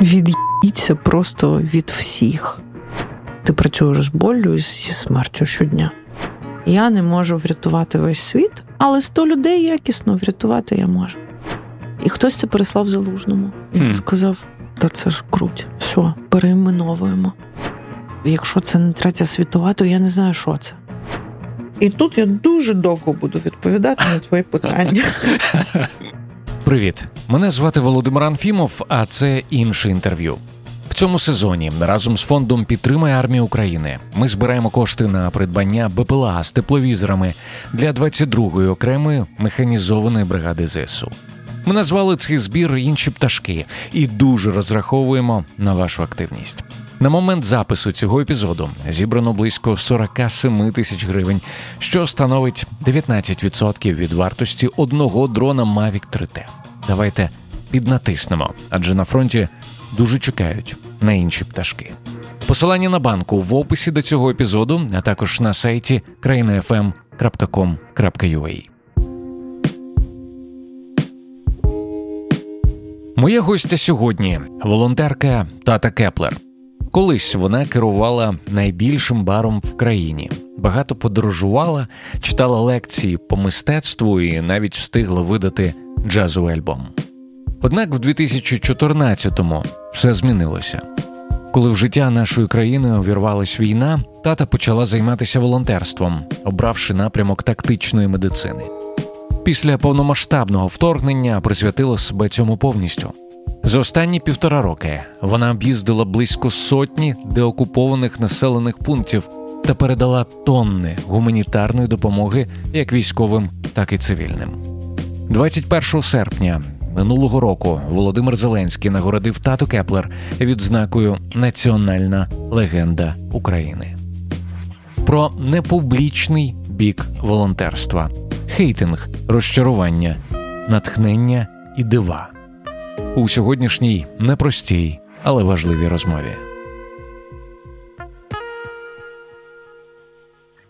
від'їться просто від всіх. Ти працюєш з болю і зі смертю щодня. Я не можу врятувати весь світ, але 100 людей якісно врятувати я можу. І хтось це переслав залужному. І Хм. сказав: та це ж круть, все, переіменовуємо. Якщо це не третя світова, то я не знаю, що це. І тут я дуже довго буду відповідати на твої питання. Привіт, мене звати Володимир Анфімов, а це інше інтерв'ю. В цьому сезоні разом з фондом Підтримай армію України ми збираємо кошти на придбання БПЛА з тепловізорами для 22-ї окремої механізованої бригади ЗСУ. Ми назвали цей збір інші пташки і дуже розраховуємо на вашу активність. На момент запису цього епізоду зібрано близько 47 тисяч гривень, що становить 19% від вартості одного дрона Mavic 3T. Давайте піднатиснемо, адже на фронті дуже чекають на інші пташки. Посилання на банку в описі до цього епізоду, а також на сайті krainafm.com.ua. Моя гостя сьогодні волонтерка Тата Кеплер. Колись вона керувала найбільшим баром в країні, багато подорожувала, читала лекції по мистецтву і навіть встигла видати джазовий альбом. Однак в 2014-му все змінилося. Коли в життя нашої країни увірвалась війна, тата почала займатися волонтерством, обравши напрямок тактичної медицини. Після повномасштабного вторгнення присвятила себе цьому повністю. За останні півтора роки вона об'їздила близько сотні деокупованих населених пунктів та передала тонни гуманітарної допомоги як військовим, так і цивільним. 21 серпня минулого року Володимир Зеленський нагородив тату Кеплер відзнакою Національна легенда України. Про непублічний бік волонтерства, хейтинг, розчарування, натхнення і дива у сьогоднішній непростій, але важливій розмові.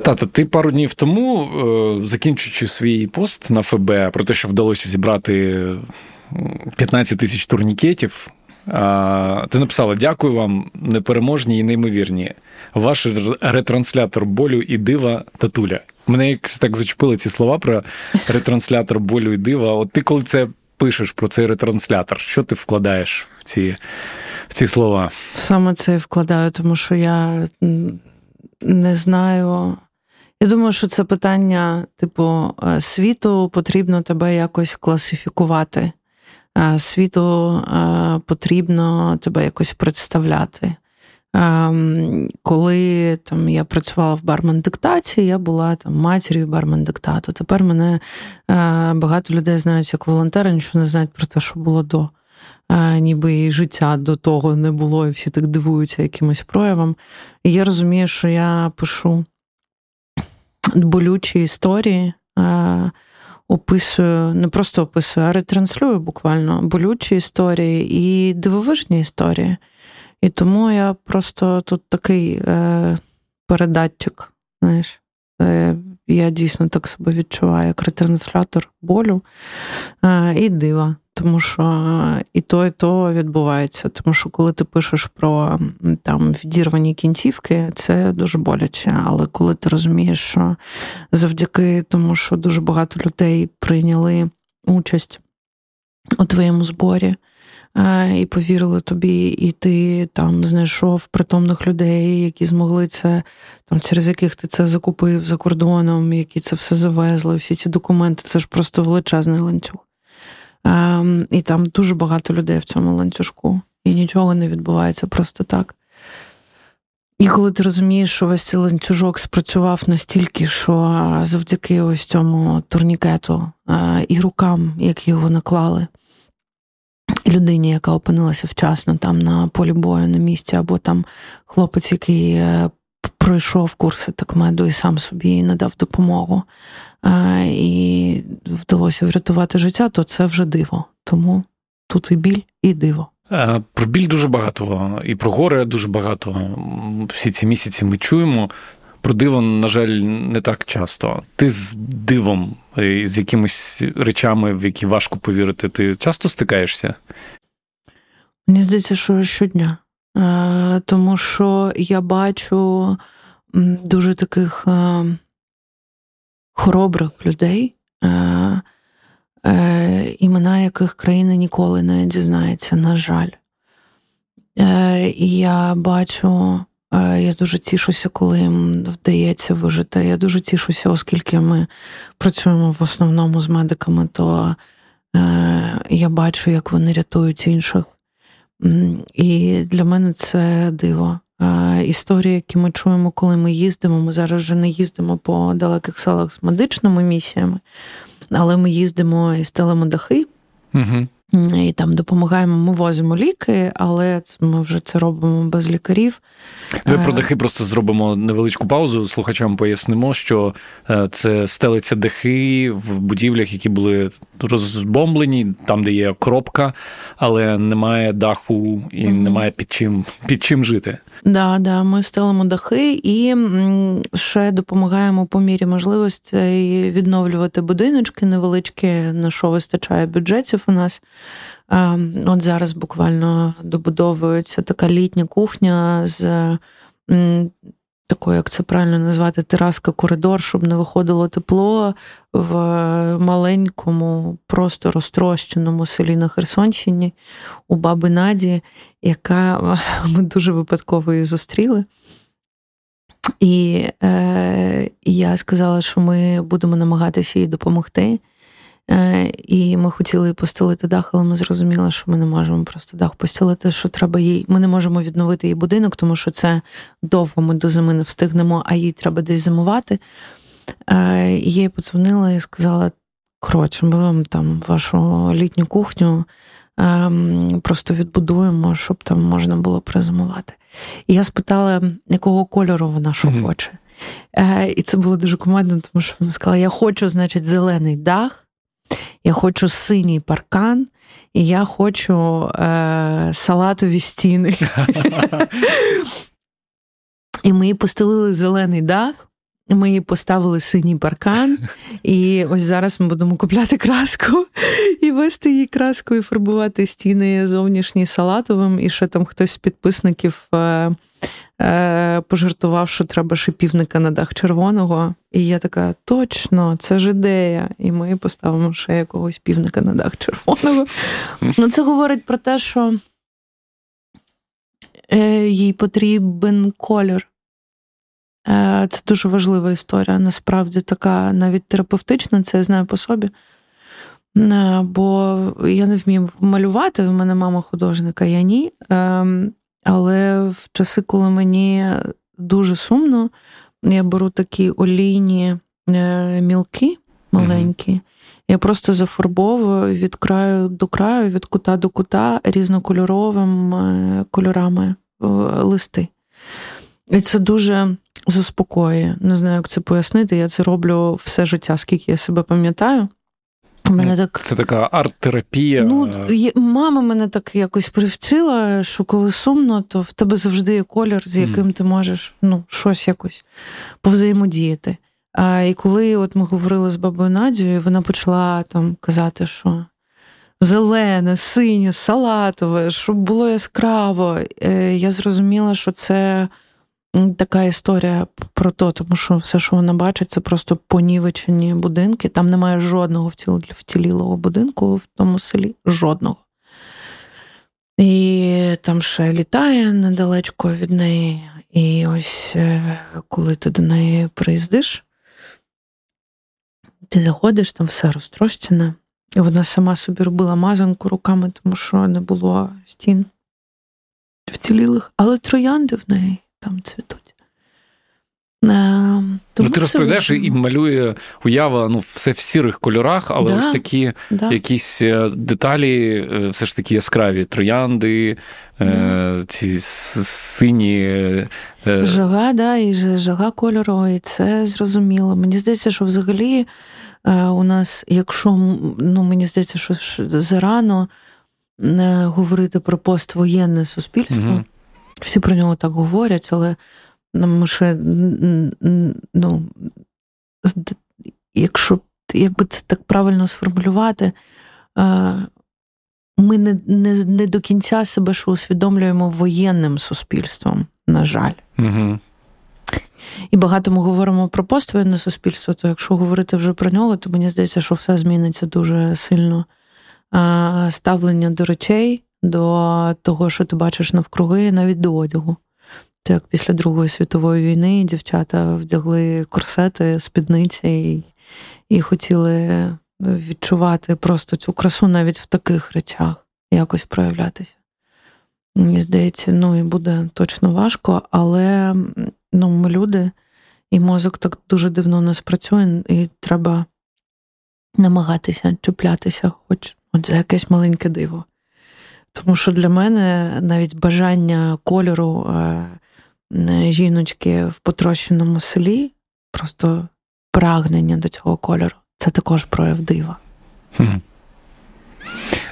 Тата, ти пару днів тому, е, закінчуючи свій пост на ФБ про те, що вдалося зібрати 15 тисяч турнікетів, ти написала: Дякую вам, непереможні і неймовірні. Ваш ретранслятор болю і дива татуля. Мене якось так зачепили ці слова про ретранслятор болю і дива. От ти коли це пишеш про цей ретранслятор, що ти вкладаєш в ці, в ці слова? Саме це і вкладаю, тому що я не знаю. Я думаю, що це питання, типу, е, світу потрібно тебе якось класифікувати. Е, Світу е, потрібно тебе якось представляти. Ем, Коли там я працювала в бармен-диктаті, я була там матір'ю бармен-диктату. Тепер мене багато людей знають як волонтера, нічого не знають про те, що було до. Ніби і життя до того не було, і всі так дивуються якимось проявам. І я розумію, що я пишу болючі історії, описую, не просто описую, а ретранслюю буквально болючі історії і дивовижні історії. І тому я просто тут такий е, передатчик, знаєш. Е, я дійсно так себе відчуваю, як ретранслятор болю е, і дива. Тому що і то, і то відбувається. Тому що коли ти пишеш про там відірвані кінцівки, це дуже боляче. Але коли ти розумієш, що завдяки тому, що дуже багато людей прийняли участь у твоєму зборі. І повірили тобі, і ти там знайшов притомних людей, які змогли це, там через яких ти це закупив за кордоном, які це все завезли. Всі ці документи це ж просто величезний ланцюг. І там дуже багато людей в цьому ланцюжку, і нічого не відбувається просто так. І коли ти розумієш, що весь цей ланцюжок спрацював настільки, що завдяки ось цьому турнікету і рукам, які його наклали, людині, яка опинилася вчасно там на полі бою на місці, або там хлопець, який пройшов курси такмеду і сам собі надав допомогу, і вдалося врятувати життя, то це вже диво. Тому тут і біль, і диво. Про біль дуже багато, і про горе дуже багато. Всі ці місяці ми чуємо. Про диво, на жаль, не так часто. Ти з дивом, з якимись речами, в які важко повірити, ти часто стикаєшся? Мені здається, що щодня. Е, тому що я бачу дуже таких е, хоробрих людей, е, імена яких країна ніколи не дізнається, на жаль. Я бачу, я дуже тішуся, коли їм вдається вижити. Я дуже тішуся, оскільки ми працюємо в основному з медиками, то я бачу, як вони рятують інших. І для мене це диво. Історії, які ми чуємо, коли ми їздимо. Ми зараз вже не їздимо по далеких селах з медичними місіями, але ми їздимо і стелимо дахи. Угу. І там допомагаємо, ми возимо ліки, але ми вже це робимо без лікарів. Ми про дахи просто зробимо невеличку паузу. Слухачам пояснимо, що е, це стелиться дахи в будівлях, які були розбомблені, там, де є кропка, але немає даху і немає під чим під чим жити. Да, да, ми стелимо дахи і ще допомагаємо по мірі можливості відновлювати будиночки невеличкі, на що вистачає бюджетів у нас. От зараз буквально добудовується така літня кухня з такою, як це правильно назвати, тераска коридор, щоб не виходило тепло в маленькому, просто розтрощеному селі на Херсонщині у баби Наді, яка ми дуже випадково її зустріли. І е, я сказала, що ми будемо намагатися їй допомогти. Е, І ми хотіли постелити дах, але ми зрозуміли, що ми не можемо просто дах постелити, що треба їй. Ми не можемо відновити її будинок, тому що це довго ми до зими не встигнемо, а їй треба десь зимувати. Е, і Я їй подзвонила і сказала: коротше, ми вам там вашу літню кухню ем, просто відбудуємо, щоб там можна було призимувати. І я спитала, якого кольору вона що mm-hmm. хоче. Е, І це було дуже командно, тому що вона сказала: Я хочу, значить, зелений дах. Я хочу синій паркан, і я хочу е, салатові стіни. І ми їй постелили зелений дах. Ми їй поставили синій паркан, і ось зараз ми будемо купляти краску і вести її краску і фарбувати стіни зовнішні салатовим. І ще там хтось з підписників е, пожартував, що треба шипівника на дах червоного. І я така, точно, це ж ідея. І ми поставимо ще якогось півника на дах червоного. Ну, Це говорить про те, що е, їй потрібен колір. Е, це дуже важлива історія. Насправді така навіть терапевтична, це я знаю по собі. Е, бо я не вмію малювати, в мене мама художника, я ні. Але в часи, коли мені дуже сумно, я беру такі олійні е, мілки маленькі. Я просто зафарбовую від краю до краю, від кута до кута різнокольоровими кольорами листи. І це дуже заспокоює. Не знаю, як це пояснити. Я це роблю все життя, скільки я себе пам'ятаю. Мене так... Це така арт-терапія. Ну, Мама мене так якось привчила, що коли сумно, то в тебе завжди є колір, з яким mm. ти можеш ну, щось якось повзаємодіяти. А, І коли от ми говорили з бабою Надією, вона почала там казати, що зелене, синє, салатове, щоб було яскраво, е, я зрозуміла, що це така історія про то, тому що все, що вона бачить, це просто понівечені будинки. Там немає жодного втілілого будинку в тому селі. Жодного. І там ще літає недалечко від неї. І ось е, коли ти до неї приїздиш, ти заходиш, там все розтрощене. І вона сама собі робила мазанку руками, тому що не було стін вцілілих, але троянди в неї там цвітуть. Е, ну, Ти розповідаєш і малює уява ну, все в сірих кольорах, але да, ось такі да. якісь е, деталі, е, все ж таки яскраві троянди, да. ці сині. Жага, да, і жага кольору, і це зрозуміло. Мені здається, що взагалі у нас, якщо ну, мені здається, що зарано говорити про поствоєнне суспільство. Угу. Всі про нього так говорять, але ми ще, ну, якщо якби це так правильно сформулювати, ми не, не, не до кінця себе що усвідомлюємо воєнним суспільством, на жаль. Угу. І багато ми говоримо про поствоєнне суспільство, то якщо говорити вже про нього, то мені здається, що все зміниться дуже сильно. Ставлення до речей, до того, що ти бачиш навкруги, навіть до одягу. То як після Другої світової війни дівчата вдягли корсети, спідниці і, і хотіли відчувати просто цю красу навіть в таких речах, якось проявлятися. Мені здається, ну і буде точно важко, але ну, ми люди, і мозок так дуже дивно у нас працює, і треба намагатися чіплятися, хоч от за якесь маленьке диво. Тому що для мене навіть бажання кольору е, жіночки в потрощеному селі, просто прагнення до цього кольору це також прояв дива.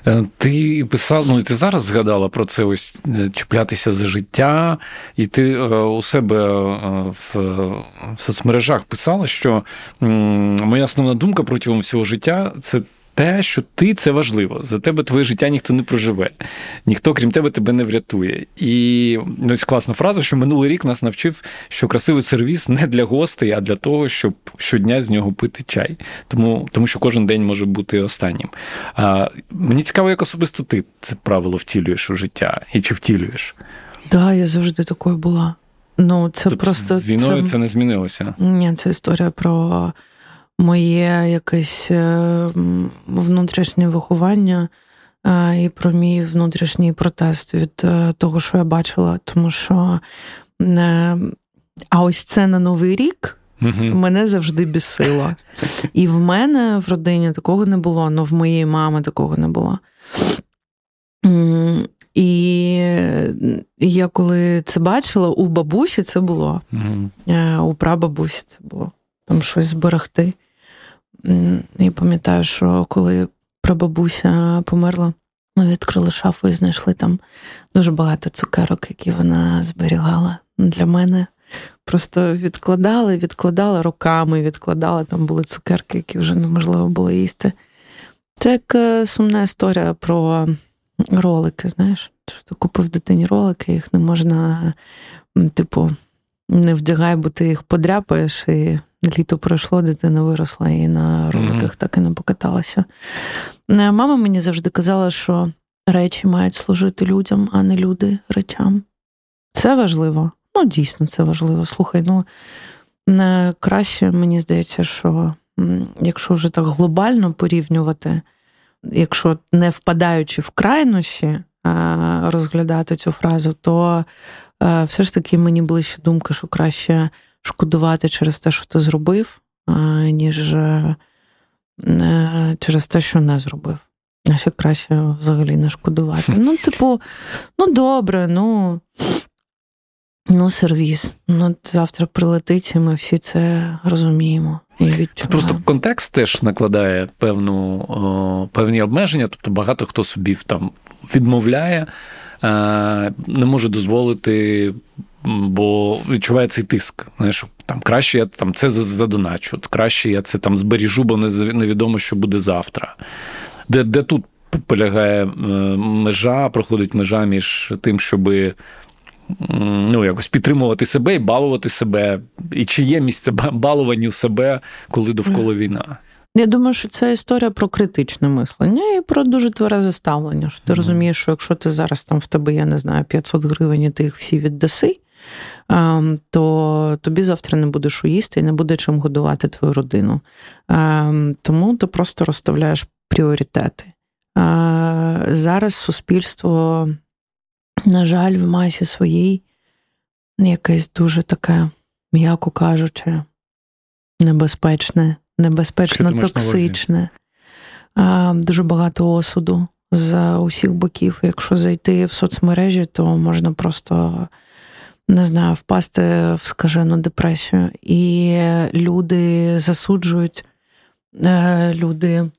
Е, ти писав, ну і ти зараз згадала про це ось е, чіплятися за життя, і ти у себе в соцмережах писала, що моя основна думка протягом всього життя це те, що ти це важливо. За тебе твоє життя ніхто не проживе, ніхто, крім тебе, тебе не врятує. І ну, ось класна фраза, що минулий рік нас навчив, що красивий сервіс не для гостей, а для того, щоб щодня з нього пити чай. Тому тому що кожен день може бути останнім. А, Мені цікаво, як особисто ти це правило втілюєш у життя і чи втілюєш? Так, да, я завжди такою була. Ну, це тобто просто... З війною це... це не змінилося. Ні, це історія про моє якесь е, внутрішнє виховання е, і про мій внутрішній протест від е, того, що я бачила. Тому що а ось це на Новий рік. Мене завжди бісило. І в мене в родині такого не було, але в моєї мами такого не було. І я коли це бачила, у бабусі це було, у прабабусі це було. Там щось зберегти. Я пам'ятаю, що коли прабабуся померла, ми відкрили шафу і знайшли там дуже багато цукерок, які вона зберігала для мене. Просто відкладали, відкладала роками, відкладала, там були цукерки, які вже неможливо було їсти. Це як е, сумна історія про ролики, знаєш, що ти купив дитині ролики, їх не можна, типу, не вдягай, бо ти їх подряпаєш і Літо пройшло, дитина виросла і на роликах mm-hmm. так і не покаталася. Е, мама мені завжди казала, що речі мають служити людям, а не люди речам. Це важливо. Ну, дійсно, це важливо. Слухай, ну краще мені здається, що якщо вже так глобально порівнювати, якщо не впадаючи в крайнощі, розглядати цю фразу, то е, все ж таки мені ближче думка, що краще шкодувати через те, що ти зробив, ніж е, через те, що не зробив. А ще краще взагалі не шкодувати. Ну, типу, ну добре, ну. Ну, сервіс. Ну, завтра прилетить, і ми всі це розуміємо. і відчуваємо. Просто контекст теж накладає певну, певні обмеження, тобто багато хто собі там відмовляє, е, не може дозволити бо відчуває цей тиск. Знаєш, там краще я там це задоначу, краще я це там зберіжу, бо невідомо, що буде завтра. Де де тут полягає е, межа, проходить межа між тим, щоб ну, якось підтримувати себе і балувати себе, і чи є місце балуванню себе, коли довкола війна? Я думаю, що це історія про критичне мислення і про дуже тверезе ставлення. Що ти mm. розумієш, що якщо ти зараз там в тебе, я не знаю, 500 гривень, і ти їх всі віддаси, то тобі завтра не будеш уїсти і не буде чим годувати твою родину. Ем, тому ти просто розставляєш пріоритети. Е, зараз суспільство, на жаль, в масі своїй якесь дуже таке, м'яко кажучи, небезпечне, небезпечно токсичне, ем, дуже багато осуду з усіх боків. Якщо зайти в соцмережі, то можна просто не знаю, впасти в скажену депресію. І люди засуджують, е, люди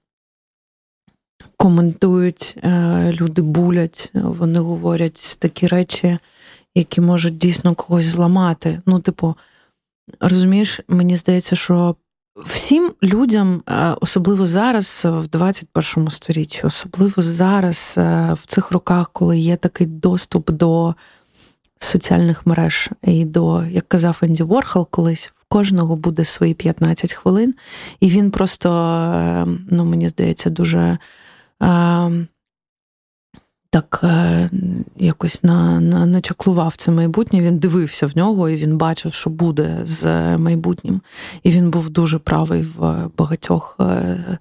коментують, е, люди булять, вони говорять такі речі, які можуть дійсно когось зламати. Ну, типу, розумієш, мені здається, що всім людям, е, особливо зараз, в 21 сторіччі, особливо зараз, в цих роках, коли є такий доступ до соціальних мереж і до, як казав Енді Ворхол колись, в кожного буде свої 15 хвилин, і він просто, е, ну мені здається, дуже так е, якось на, на, начаклував це майбутнє. Він дивився в нього і він бачив, що буде з майбутнім. І він був дуже правий в багатьох е,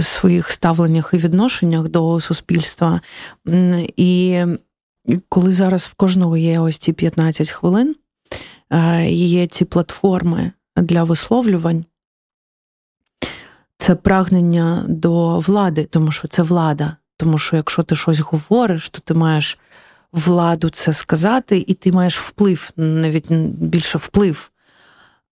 своїх ставленнях і відношеннях до суспільства. І коли зараз в кожного є ось ці 15 хвилин, е, є ці платформи для висловлювань. Це прагнення до влади, тому що це влада. Тому що якщо ти щось говориш, то ти маєш владу це сказати, і ти маєш вплив, навіть більше вплив.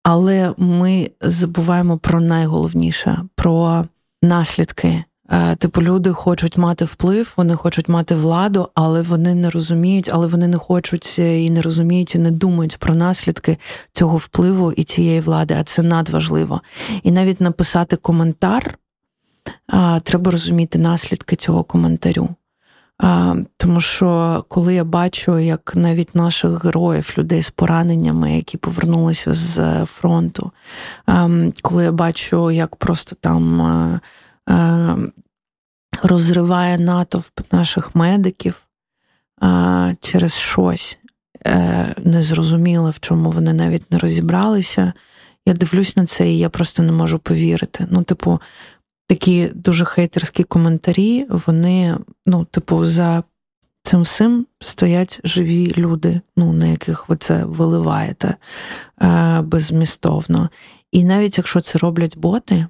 Але ми забуваємо про найголовніше, про наслідки. Е, типу, люди хочуть мати вплив, вони хочуть мати владу, але вони не розуміють, але вони не хочуть і не розуміють, і не думають про наслідки цього впливу і цієї влади. А це надважливо. І навіть написати коментар треба розуміти наслідки цього коментарю. Тому що коли я бачу, як навіть наших героїв, людей з пораненнями, які повернулися з фронту, коли я бачу, як просто там розриває натовп наших медиків через щось е, незрозуміле, в чому вони навіть не розібралися, я дивлюсь на це, і я просто не можу повірити. Ну, типу, такі дуже хейтерські коментарі, вони, ну, типу, за цим всім стоять живі люди, ну, на яких ви це виливаєте е, безмістовно. І навіть якщо це роблять боти,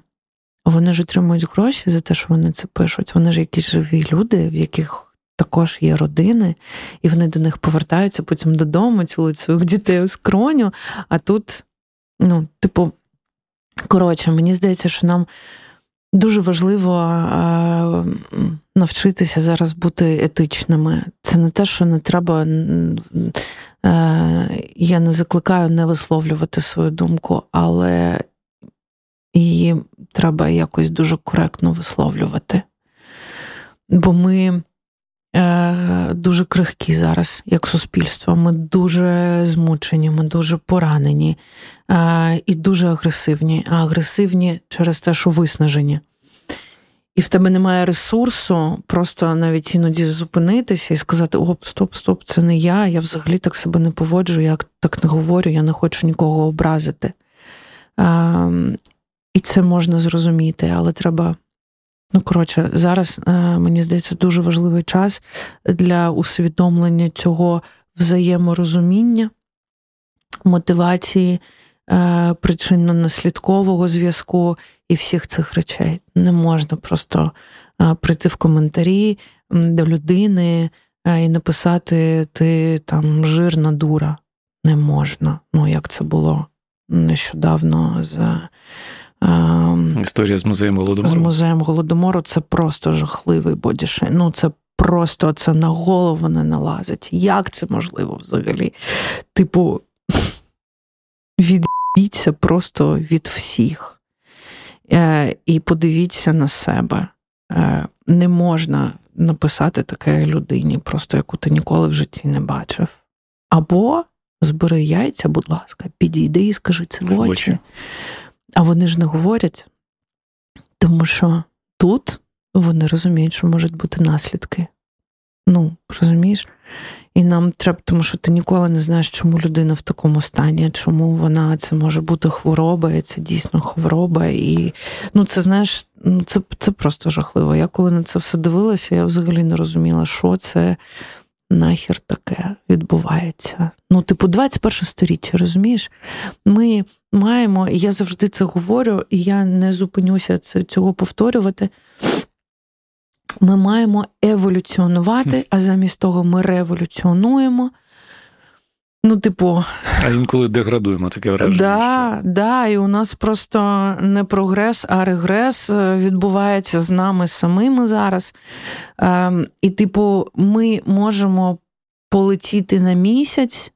вони ж отримують гроші за те, що вони це пишуть. Вони ж якісь живі люди, в яких. Також є родини, і вони до них повертаються потім додому, цілують своїх дітей у скроню. А тут, ну, типу, коротше, мені здається, що нам Дуже важливо е, навчитися зараз бути етичними. Це не те, що не треба. Е, я не закликаю не висловлювати свою думку, але її треба якось дуже коректно висловлювати. Бо ми е, дуже крихкі зараз, як суспільство. Ми дуже змучені, ми дуже поранені е, і дуже агресивні, а агресивні через те, що виснажені. І в тебе немає ресурсу, просто навіть іноді зупинитися і сказати: Оп, стоп, стоп, це не я. Я взагалі так себе не поводжу, я так не говорю, я не хочу нікого образити. І це можна зрозуміти, але треба Ну, коротше, зараз е, мені здається дуже важливий час для усвідомлення цього взаєморозуміння, мотивації, е, причинно-наслідкового зв'язку і всіх цих речей. Не можна просто е, прийти в коментарі до людини і написати ти там жирна дура. Не можна. Ну, як це було нещодавно з Історія з музеєм Голодомору. З музеєм Голодомору це просто жахливий бодішей. Ну, це просто це на голову не налазить. Як це можливо взагалі? Типу, відбіться просто від всіх. Е, І подивіться на себе. Е, Не можна написати таке людині, просто яку ти ніколи в житті не бачив. Або збери яйця, будь ласка, підійди і скажи це в очі. А вони ж не говорять, тому що тут вони розуміють, що можуть бути наслідки. Ну, розумієш? І нам треба, тому що ти ніколи не знаєш, чому людина в такому стані, чому вона це може бути хвороба, і це дійсно хвороба. І ну, це знаєш, ну це це просто жахливо. Я коли на це все дивилася, я взагалі не розуміла, що це нахер таке відбувається. Ну, типу, 21 сторіччя, розумієш? Ми маємо, і я завжди це говорю, і я не зупинюся цього повторювати. Ми маємо еволюціонувати, а замість того ми революціонуємо. Ну, типу, а інколи деградуємо таке враження. Да, що... да, і у нас просто не прогрес, а регрес е, відбувається з нами самими зараз. Ем, І, типу, ми можемо полетіти на місяць,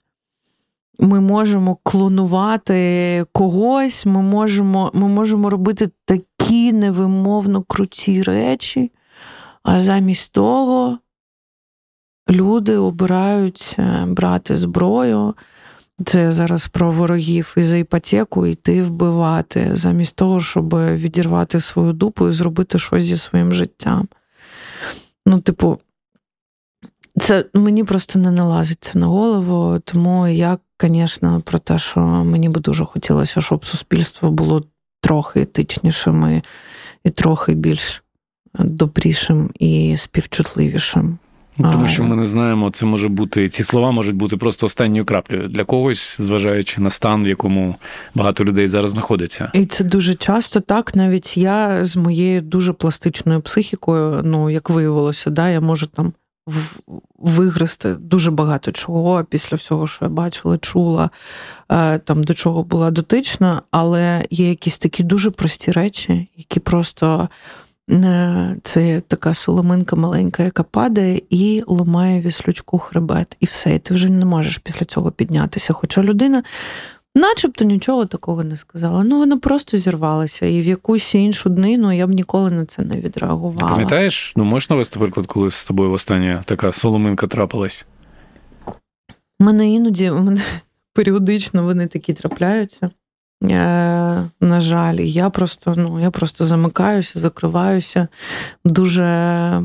ми можемо клонувати когось, ми можемо, ми можемо робити такі невимовно круті речі, а замість того люди обирають е, брати зброю. Це зараз про ворогів і за іпотеку йти вбивати, замість того, щоб відірвати свою дупу і зробити щось зі своїм життям. Ну, типу, це мені просто не налазиться на голову, тому я, звісно, про те, що мені би дуже хотілося, щоб суспільство було трохи етичнішим і, і трохи більш добрішим і співчутливішим. Ну, тому що ми не знаємо, це може бути ці слова можуть бути просто останньою краплею для когось, зважаючи на стан, в якому багато людей зараз знаходиться. І це дуже часто так. Навіть я з моєю дуже пластичною психікою, ну як виявилося, да, я можу там вигрести дуже багато чого після всього, що я бачила, чула, е, там до чого була дотична, але є якісь такі дуже прості речі, які просто. Е, це така соломинка маленька, яка падає і ламає віслючку хребет, і все. І ти вже не можеш після цього піднятися. Хоча людина, начебто, нічого такого не сказала. Ну вона просто зірвалася, і в якусь іншу днину я б ніколи на це не відреагувала. Пам'ятаєш, ну можеш навести приклад, коли з тобою остання така соломинка трапилась? Мене іноді мене періодично вони такі трапляються. Е, на жаль, я просто ну, я просто замикаюся, закриваюся, дуже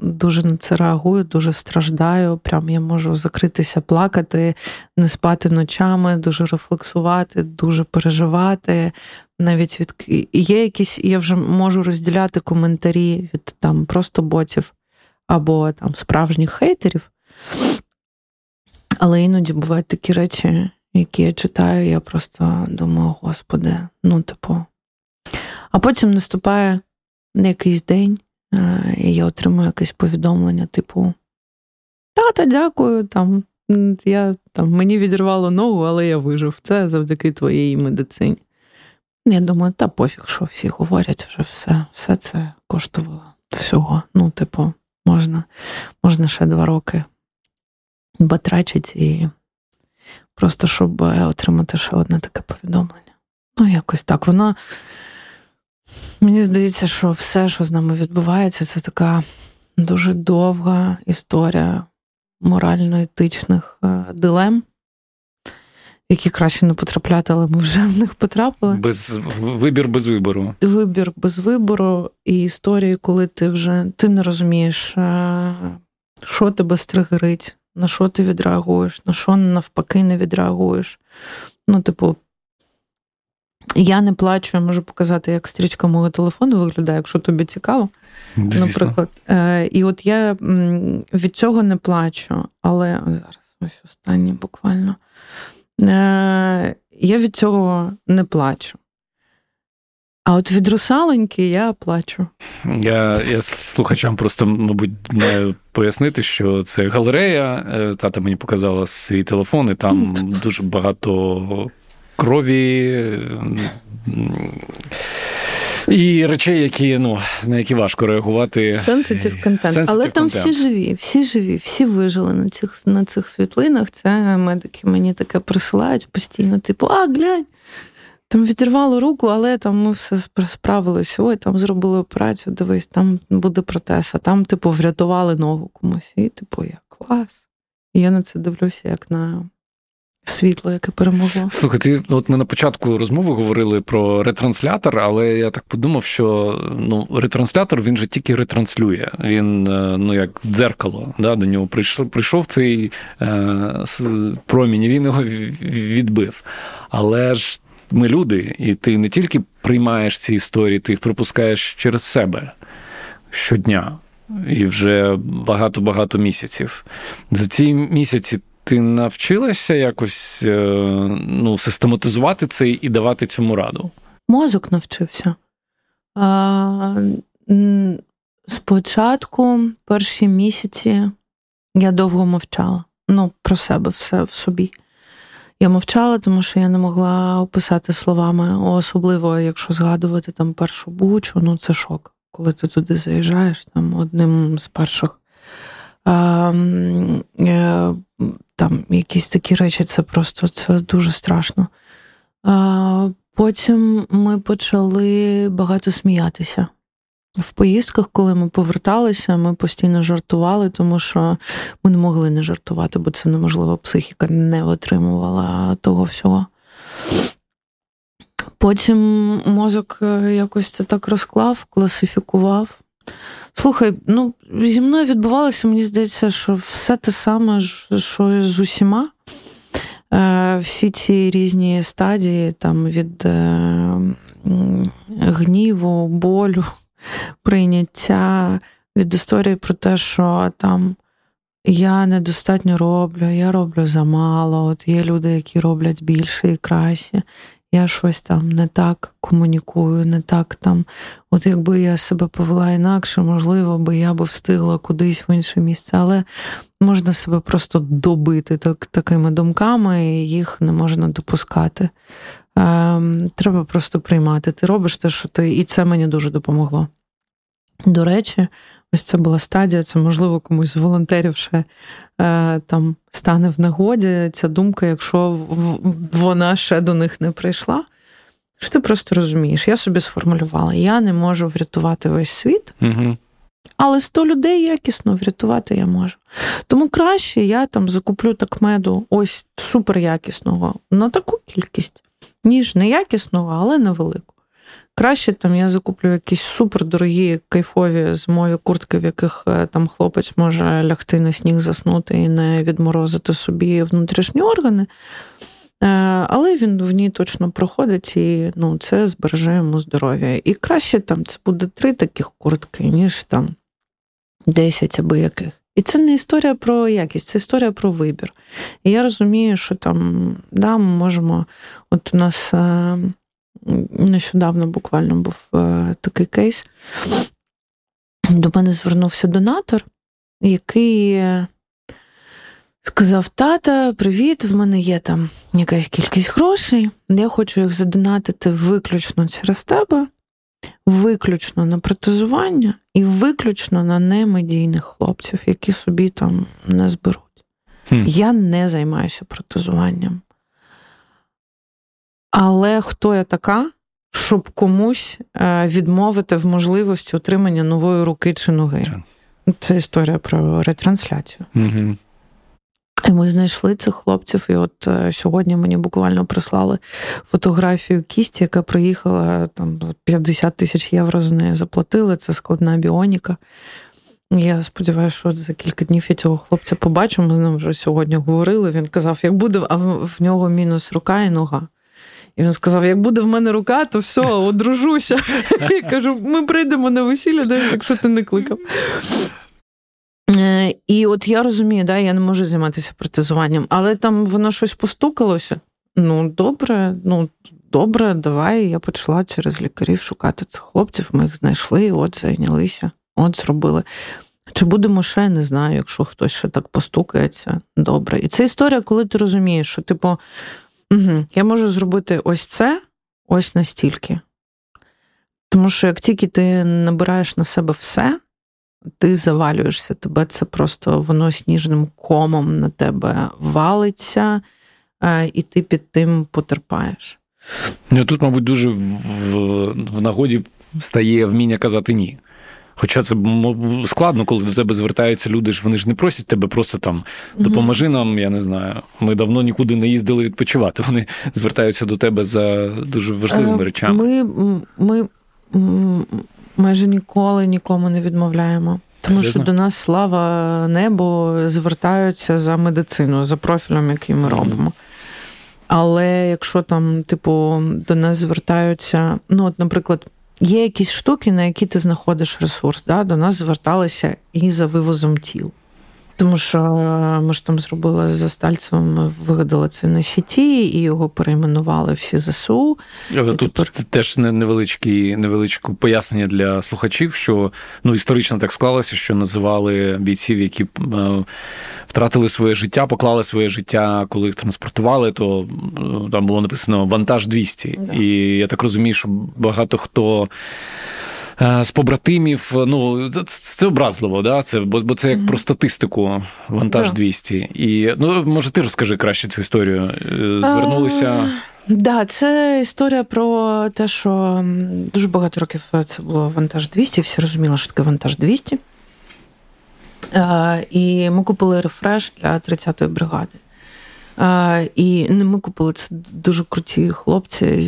дуже на це реагую, дуже страждаю. Прям я можу закритися, плакати, не спати ночами, дуже рефлексувати, дуже переживати. Навіть від є якісь, я вже можу розділяти коментарі від там просто ботів або там справжніх хейтерів. Але іноді бувають такі речі, які я читаю, я просто думаю, господи, ну, типу. А потім наступає якийсь день, е, і я отримую якесь повідомлення, типу, тата, дякую, там, я, там, мені відірвало ногу, але я вижив. Це завдяки твоїй медицині. Я думаю, та пофіг, що всі говорять, вже все, все це коштувало всього. Ну, типу, можна, можна ще два роки батрачить і просто щоб е, отримати ще одне таке повідомлення. Ну, якось так. Воно мені здається, що все, що з нами відбувається, це така дуже довга історія морально-етичних е, дилем. Які краще не потрапляти, але ми вже в них потрапили. Без Вибір без вибору. Вибір без вибору і історії, коли ти вже ти не розумієш, е, що тебе стригерить, на що ти відреагуєш, на що навпаки не відреагуєш. Ну, типу, я не плачу, я можу показати, як стрічка мого телефону виглядає, якщо тобі цікаво. Звісно. Наприклад. Е, І от я від цього не плачу, але зараз ось останнє буквально. Е, Я від цього не плачу. А от від русалоньки я плачу. Я я слухачам просто, мабуть, маю пояснити, що це галерея. Е, тата мені показала свій телефон, і там дуже багато крові. І речей, які ну на які важко реагувати. Сенситив контент. Але там content. всі живі, всі живі, всі вижили на цих на цих світлинах. Це медики мені таке присилають постійно, типу, а глянь, там відірвало руку, але там ми все справилися. Ой, там зробили операцію, дивись, там буде протез, а там, типу, врятували ногу комусь. І, типу, я клас. І я на це дивлюся, як на світло, яке перемогло. Слухай, ти от ми на початку розмови говорили про ретранслятор, але я так подумав, що ну, ретранслятор він же тільки ретранслює. Він е, ну як дзеркало. Да, До нього прийшов прийшов цей е, промінь, він його відбив. Але ж ми люди, і ти не тільки приймаєш ці історії, ти їх пропускаєш через себе щодня і вже багато-багато місяців. За ці місяці ти навчилася якось е, ну, систематизувати це і давати цьому раду? Мозок навчився. А, Спочатку, перші місяці, я довго мовчала. Ну, про себе все в собі. Я мовчала, тому що я не могла описати словами, особливо, якщо згадувати там першу бучу, ну це шок. Коли ти туди заїжджаєш, там одним з перших. А, е, там якісь такі речі, це просто це дуже страшно. А, Потім ми почали багато сміятися. В поїздках, коли ми поверталися, ми постійно жартували, тому що ми не могли не жартувати, бо це неможливо, психіка не витримувала того всього. Потім мозок е, якось це так розклав, класифікував. Слухай, ну зі мною відбувалося, мені здається, що все те саме, що і з усіма. Е, всі ці різні стадії там від е, гніву, болю, прийняття, від історії про те, що там я недостатньо роблю, я роблю замало. От є люди, які роблять більше і краще я щось там не так комунікую, не так там. От якби я себе повела інакше, можливо, би я би встигла кудись в інше місце, але можна себе просто добити так, такими думками, і їх не можна допускати. Ем, Треба просто приймати. Ти робиш те, що ти, і це мені дуже допомогло. До речі, ось це була стадія, це, можливо, комусь з волонтерів ще е, там стане в нагоді ця думка, якщо вона ще до них не прийшла. Що ти просто розумієш, я собі сформулювала, я не можу врятувати весь світ, угу. але 100 людей якісно врятувати я можу. Тому краще я там закуплю так меду ось суперякісного на таку кількість, ніж неякісного, але невелику. Краще там я закуплю якісь супердорогі кайфові зимові куртки, в яких е, там хлопець може лягти на сніг, заснути і не відморозити собі внутрішні органи. Е, але він в ній точно проходить і ну, це збереже йому здоров'я. І краще там це буде три таких куртки, ніж там 10 аби яких. І це не історія про якість, це історія про вибір. І я розумію, що там да, ми можемо, от у нас е, нещодавно буквально був е, такий кейс. До мене звернувся донатор, який сказав: Тата, привіт, в мене є там якась кількість грошей. Я хочу їх задонатити виключно через тебе, виключно на протезування і виключно на немедійних хлопців, які собі там не зберуть. Хм. Я не займаюся протезуванням. Але хто я така, щоб комусь е, відмовити в можливості отримання нової руки чи ноги? Це історія про ретрансляцію. Угу. І ми знайшли цих хлопців, і от е, сьогодні мені буквально прислали фотографію кісті, яка приїхала там за 50 тисяч євро з нею заплатили. Це складна біоніка. Я сподіваюся, що за кілька днів я цього хлопця побачу. Ми з ним вже сьогодні говорили. Він казав, як буде, а в нього мінус рука і нога. І він сказав: як буде в мене рука, то все, одружуся. І кажу, ми прийдемо на весілля, навіть якщо ти не кликав. Е, і от я розумію, да, я не можу займатися протезуванням, але там воно щось постукалося. Ну, добре, ну добре, давай. Я почала через лікарів шукати цих хлопців. Ми їх знайшли, от зайнялися, от зробили. Чи будемо ще, не знаю, якщо хтось ще так постукається, добре. І це історія, коли ти розумієш, що, типу, Угу. Я можу зробити ось це, ось настільки. Тому що як тільки ти набираєш на себе все, ти завалюєшся, тебе це просто воно сніжним комом на тебе валиться, і ти під тим потерпаєш. Ну, тут, мабуть, дуже в, в нагоді стає вміння казати ні. Хоча це складно, коли до тебе звертаються люди, ж вони ж не просять тебе просто там допоможи нам, я не знаю. Ми давно нікуди не їздили відпочивати. Вони звертаються до тебе за дуже важливими е, речами. Ми ми майже ніколи нікому не відмовляємо. Тому що до нас слава небо звертаються за медицину, за профілем, який ми робимо. Але якщо там, типу, до нас звертаються, ну, от, наприклад, Є якісь штуки, на які ти знаходиш ресурс. Да? До нас зверталися і за вивозом тіл. Тому що е, ми ж там зробили за Стальцевим, ми вигадали це на сіті і його перейменували всі ЗСУ. Але тут тепер... теж невеличкі, невеличке пояснення для слухачів, що ну історично так склалося, що називали бійців, які е, втратили своє життя, поклали своє життя, коли їх транспортували, то е, там було написано вантаж 200. Да. І я так розумію, що багато хто з побратимів. Ну, це образливо, да? це, бо, бо це як mm-hmm. про статистику вантаж yeah. 200. І ну, може, ти розкажи краще цю історію. Звернулися. Так, да, це історія про те, що дуже багато років це було вантаж 200, всі розуміли, що таке вантаж 200. І ми купили рефреш для 30-ї бригади. І ми купили це дуже круті хлопці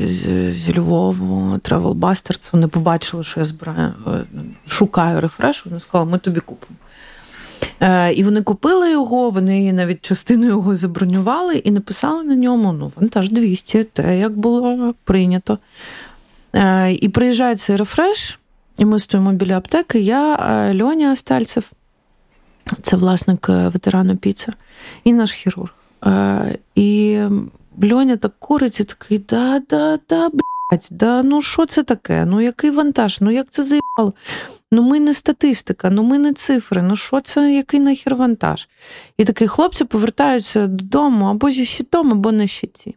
зі Львову, Travel Busters. Вони побачили, що я збираю, е, шукаю рефреш. Вони сказали, ми тобі купимо. Е, і вони купили його, вони навіть частину його забронювали і написали на ньому ну, вантаж 200, те, як було прийнято. Е, і приїжджає цей рефреш, і ми стоїмо біля аптеки. Я, Льоня Стальцев, це власник ветерану Піца, і наш хірург. І Льоня так курить і такий, да-да-да, блядь, да ну що це таке? Ну який вантаж? Ну як це заїбало? Ну ми не статистика, ну ми не цифри, ну що це, який нахер вантаж? І такі хлопці повертаються додому або зі щитом, або на щиті.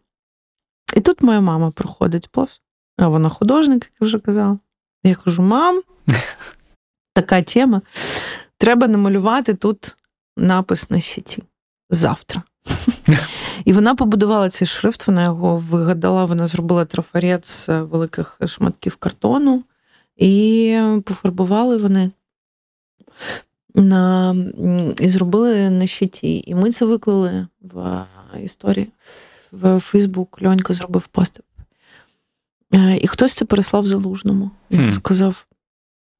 І тут моя мама проходить повз, а вона художник, як я вже казала. Я кажу: мам, така тема. Треба намалювати тут напис на щиті завтра. І вона побудувала цей шрифт, вона його вигадала, вона зробила трафарет з великих шматків картону, і пофарбували вони на, і зробили на щиті. І ми це виклали в історії в Фейсбук. Льонька зробив пост. Е, і хтось це переслав залужному. Він hmm. сказав: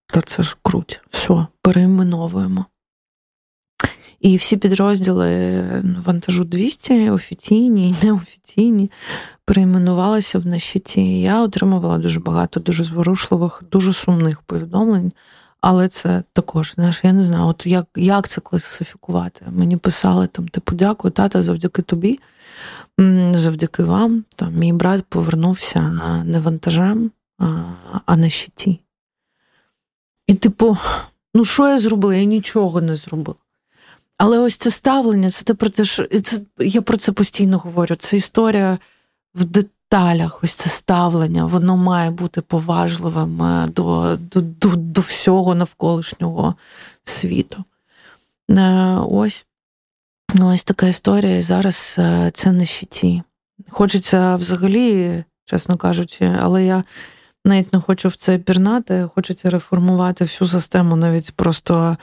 та це ж круть, все, переіменовуємо. І всі підрозділи вантажу 200, офіційні і неофіційні, перейменувалися в нащиті. Я отримувала дуже багато, дуже зворушливих, дуже сумних повідомлень. Але це також, знаєш, я не знаю, от як як це класифікувати. Мені писали там, типу, дякую, тата, завдяки тобі, завдяки вам. Там Мій брат повернувся не вантажем, а на щиті. І, типу, ну що я зробила? Я нічого не зробила. Але ось це ставлення, це те про те, що це я про це постійно говорю. Це історія в деталях, ось це ставлення, воно має бути поважливим е, до, до, до, до всього навколишнього світу. Е, ось ось така історія. І зараз е, це на щиті. Хочеться взагалі, чесно кажучи, але я. Навіть не хочу в це пірнати, хочеться реформувати всю систему, навіть просто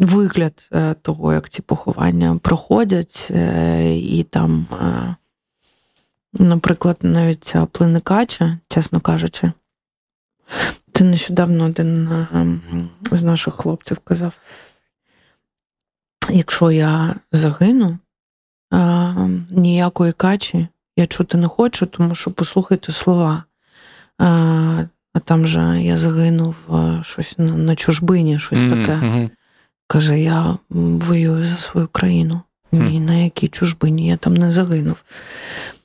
вигляд е, того, як ці поховання проходять, е, і там, е, наприклад, навіть ця плиникача, чесно кажучи, це нещодавно один з наших хлопців казав: якщо я загину, ніякої качі я чути не хочу, тому що послухайте слова. А там же я загинув щось на чужбині, щось таке. Каже, я воюю за свою країну. Ні, на якій чужбині я там не загинув.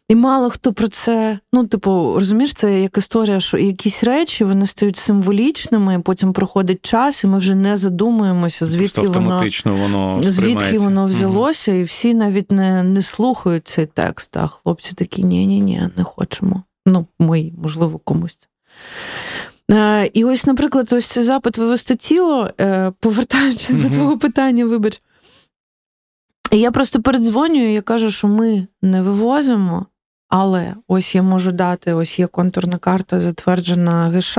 І мало хто про це, ну, типу, розумієш, це як історія, що якісь речі вони стають символічними, потім проходить час, і ми вже не задумуємося, звідки воно воно звідки воно взялося, mm і всі навіть не не слухають цей текст. А хлопці такі ні-ні, ні не хочемо. Ну, ми, можливо, комусь. Е, і ось, наприклад, ось цей запит вивести тіло, е, повертаючись mm-hmm. до твого питання, вибач. Я просто передзвонюю, я кажу, що ми не вивозимо, але ось я можу дати: ось є контурна карта, затверджена ГШ,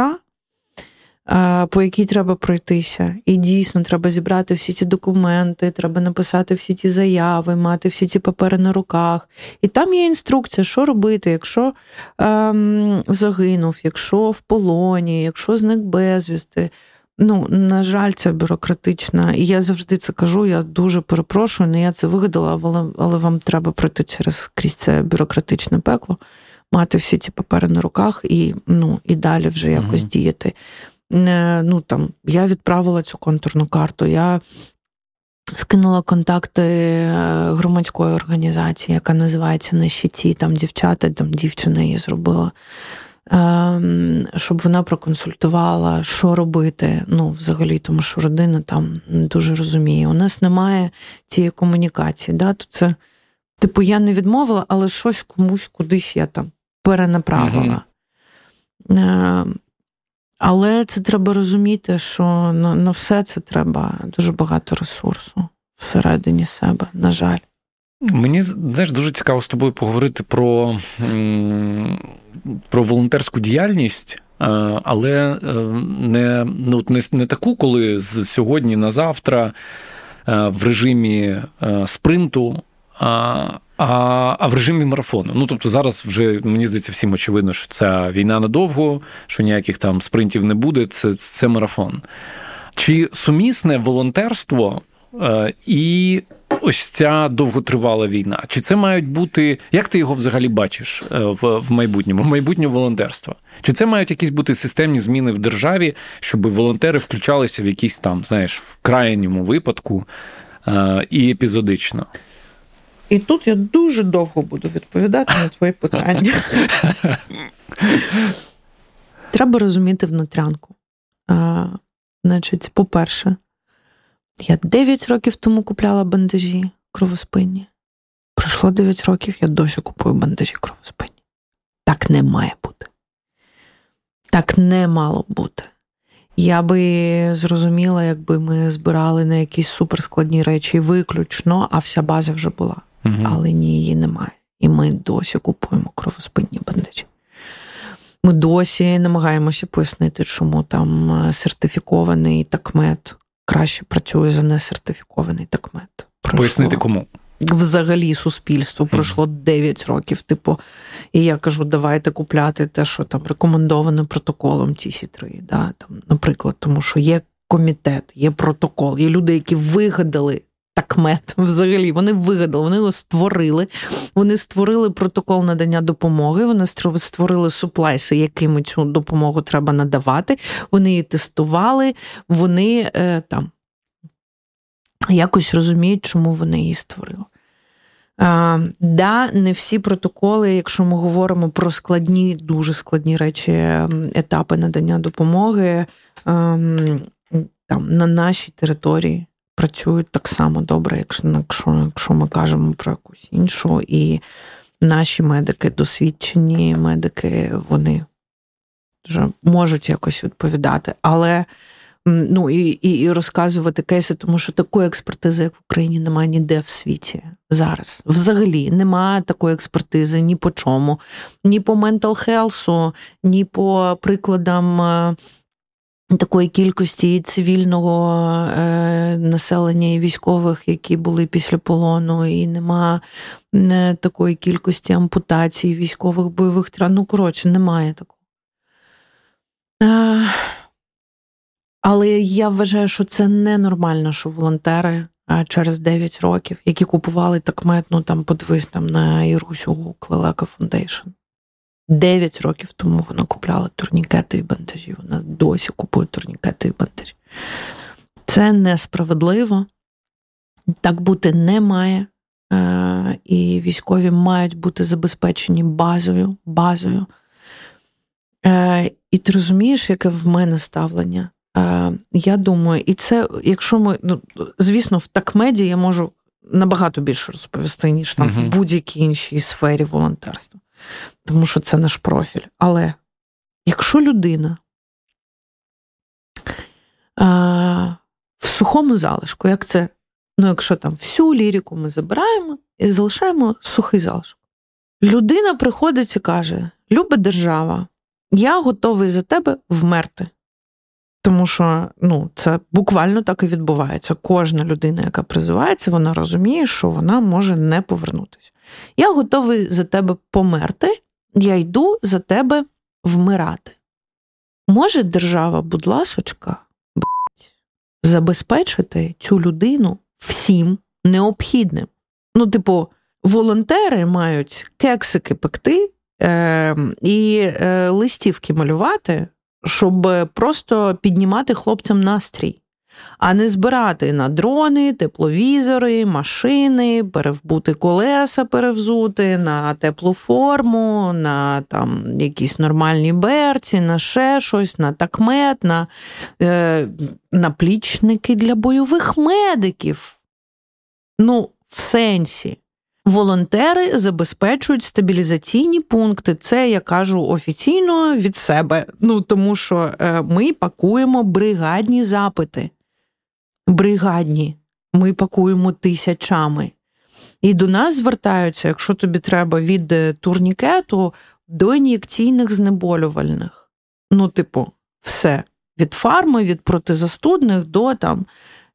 по якій треба пройтися. І дійсно треба зібрати всі ці документи, треба написати всі ті заяви, мати всі ці папери на руках. І там є інструкція, що робити, якщо ем, загинув, якщо в полоні, якщо зник безвісти. Ну, на жаль, це бюрократична. І я завжди це кажу. Я дуже перепрошую, не я це вигадала, але, але вам треба пройти через крізь це бюрократичне пекло, мати всі ці папери на руках і ну, і далі вже якось угу. діяти ну там я відправила цю контурну карту. Я скинула контакти е, громадської організації, яка називається на щиті. Там дівчата, там дівчина її зробила. Ем, щоб вона проконсультувала, що робити. Ну, взагалі, тому що родина там не дуже розуміє. У нас немає цієї комунікації. Да? То це, Типу, я не відмовила, але щось комусь кудись я там перенаправила. Uh-huh. Але це треба розуміти, що на, на все це треба дуже багато ресурсу всередині себе, на жаль. Мені знаєш, дуже цікаво з тобою поговорити про, про волонтерську діяльність. Але е, не ну, не, не таку, коли з сьогодні на завтра е, в режимі е, спринту, а а, в режимі марафону. Ну тобто зараз вже мені здається всім очевидно, що ця війна надовго, що ніяких там спринтів не буде. Це, це марафон. Чи сумісне волонтерство і ось ця довготривала війна? Чи це мають бути, як ти його взагалі бачиш е, в в майбутньому, в майбутнє волонтерство? Чи це мають якісь бути системні зміни в державі, щоб волонтери включалися в якісь там, знаєш, в крайньому випадку е, і епізодично? І тут я дуже довго буду відповідати на твої питання. Треба розуміти внутрянку. А, Значить, по-перше, я 9 років тому купляла бандажі кровоспинні. Пройшло 9 років, я досі купую бандажі кровоспинні. Так не має бути. Так не мало бути. Я би зрозуміла, якби ми збирали на якісь суперскладні речі виключно, а вся база вже була. Угу. Але ні, її немає. І ми досі купуємо кровоспинні бандажі. Ми досі намагаємося пояснити, чому там е, сертифікований такмет краще працює за несертифікований такмет. Пояснити кому? Взагалі суспільство пройшло mm 9 років. Типу, і я кажу, давайте купляти те, що там рекомендовано протоколом ці 3 да, там, наприклад, тому що є комітет, є протокол, є люди, які вигадали такмет взагалі. Вони вигадали, вони його створили. Вони створили протокол надання допомоги. Вони створили суплайси, якими цю допомогу треба надавати. Вони її тестували, вони е, там якось розуміють, чому вони її створили. А, Да, не всі протоколи, якщо ми говоримо про складні, дуже складні речі, етапи надання допомоги там на нашій території працюють так само добре, якщо, якщо, якщо ми кажемо про якусь іншу. І наші медики, досвідчені медики, вони вже можуть якось відповідати. Але ну і, і, і розказувати кейси, тому що такої експертизи, як в Україні, немає ніде в світі зараз. Взагалі немає такої експертизи ні по чому, ні по ментал хелсу, ні по прикладам е, такої кількості цивільного е, населення і військових, які були після полону, і нема не такої кількості ампутацій, військових бойових травм. Ну, коротше, немає такого. Е, але я вважаю, що це ненормально, що волонтери через 9 років, які купували такмед, ну там подивись там на Ірусю Лелека Foundation. 9 років тому вона купляла турнікети і бандажі. Вона досі купує турнікети і бандажі. Це несправедливо. Так бути не має. І військові мають бути забезпечені базою. базою. Е, і ти розумієш, яке в мене ставлення? Е, я думаю, і це, якщо ми, ну, звісно, в такмеді я можу набагато більше розповісти, ніж там uh-huh. в будь-якій іншій сфері волонтерства тому що це наш профіль. Але якщо людина а, в сухому залишку, як це, ну, якщо там всю лірику ми забираємо і залишаємо сухий залишок, людина приходить і каже: Люба держава, я готовий за тебе вмерти. Тому що ну, це буквально так і відбувається. Кожна людина, яка призивається, вона розуміє, що вона може не повернутися. Я готовий за тебе померти, я йду за тебе вмирати. Може держава, будь ласочка, забезпечити цю людину всім необхідним. Ну, типу, волонтери мають кексики пекти е, і е, листівки малювати, щоб просто піднімати хлопцям настрій а не збирати на дрони, тепловізори, машини, перевбути колеса, перевзути, на теплу форму, на там якісь нормальні берці, на ще щось, на такмет, на е, наплічники для бойових медиків. Ну, в сенсі. Волонтери забезпечують стабілізаційні пункти. Це я кажу офіційно від себе. Ну тому що е, ми пакуємо бригадні запити. Бригадні. Ми пакуємо тисячами. І до нас звертаються, якщо тобі треба від е, турнікету до ін'єкційних знеболювальних. Ну, типу, все. Від фарми, від протизастудних до там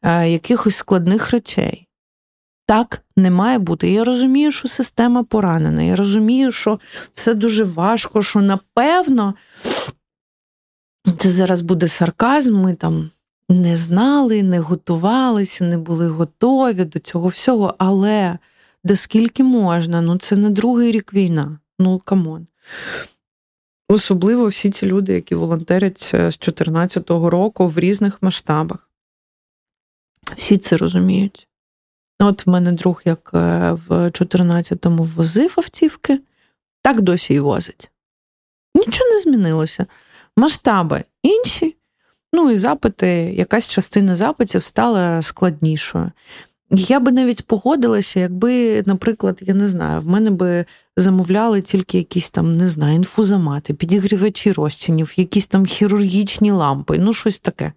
е, якихось складних речей. Так не має бути. Я розумію, що система поранена. Я розумію, що все дуже важко, що напевно це зараз буде сарказм. Ми там не знали, не готувалися, не були готові до цього всього. Але де скільки можна? Ну це не другий рік війна. Ну come on. Особливо всі ці люди, які волонтерять з 2014 року в різних масштабах. Всі це розуміють. От в мене друг, як е, в 14-му возив автівки, так досі і возить. Нічого не змінилося. Масштаби інші, ну і запити, якась частина запитів стала складнішою. Я би навіть погодилася, якби, наприклад, я не знаю, в мене би замовляли тільки якісь там, не знаю, інфузомати, підігрівачі розчинів, якісь там хірургічні лампи, ну щось таке.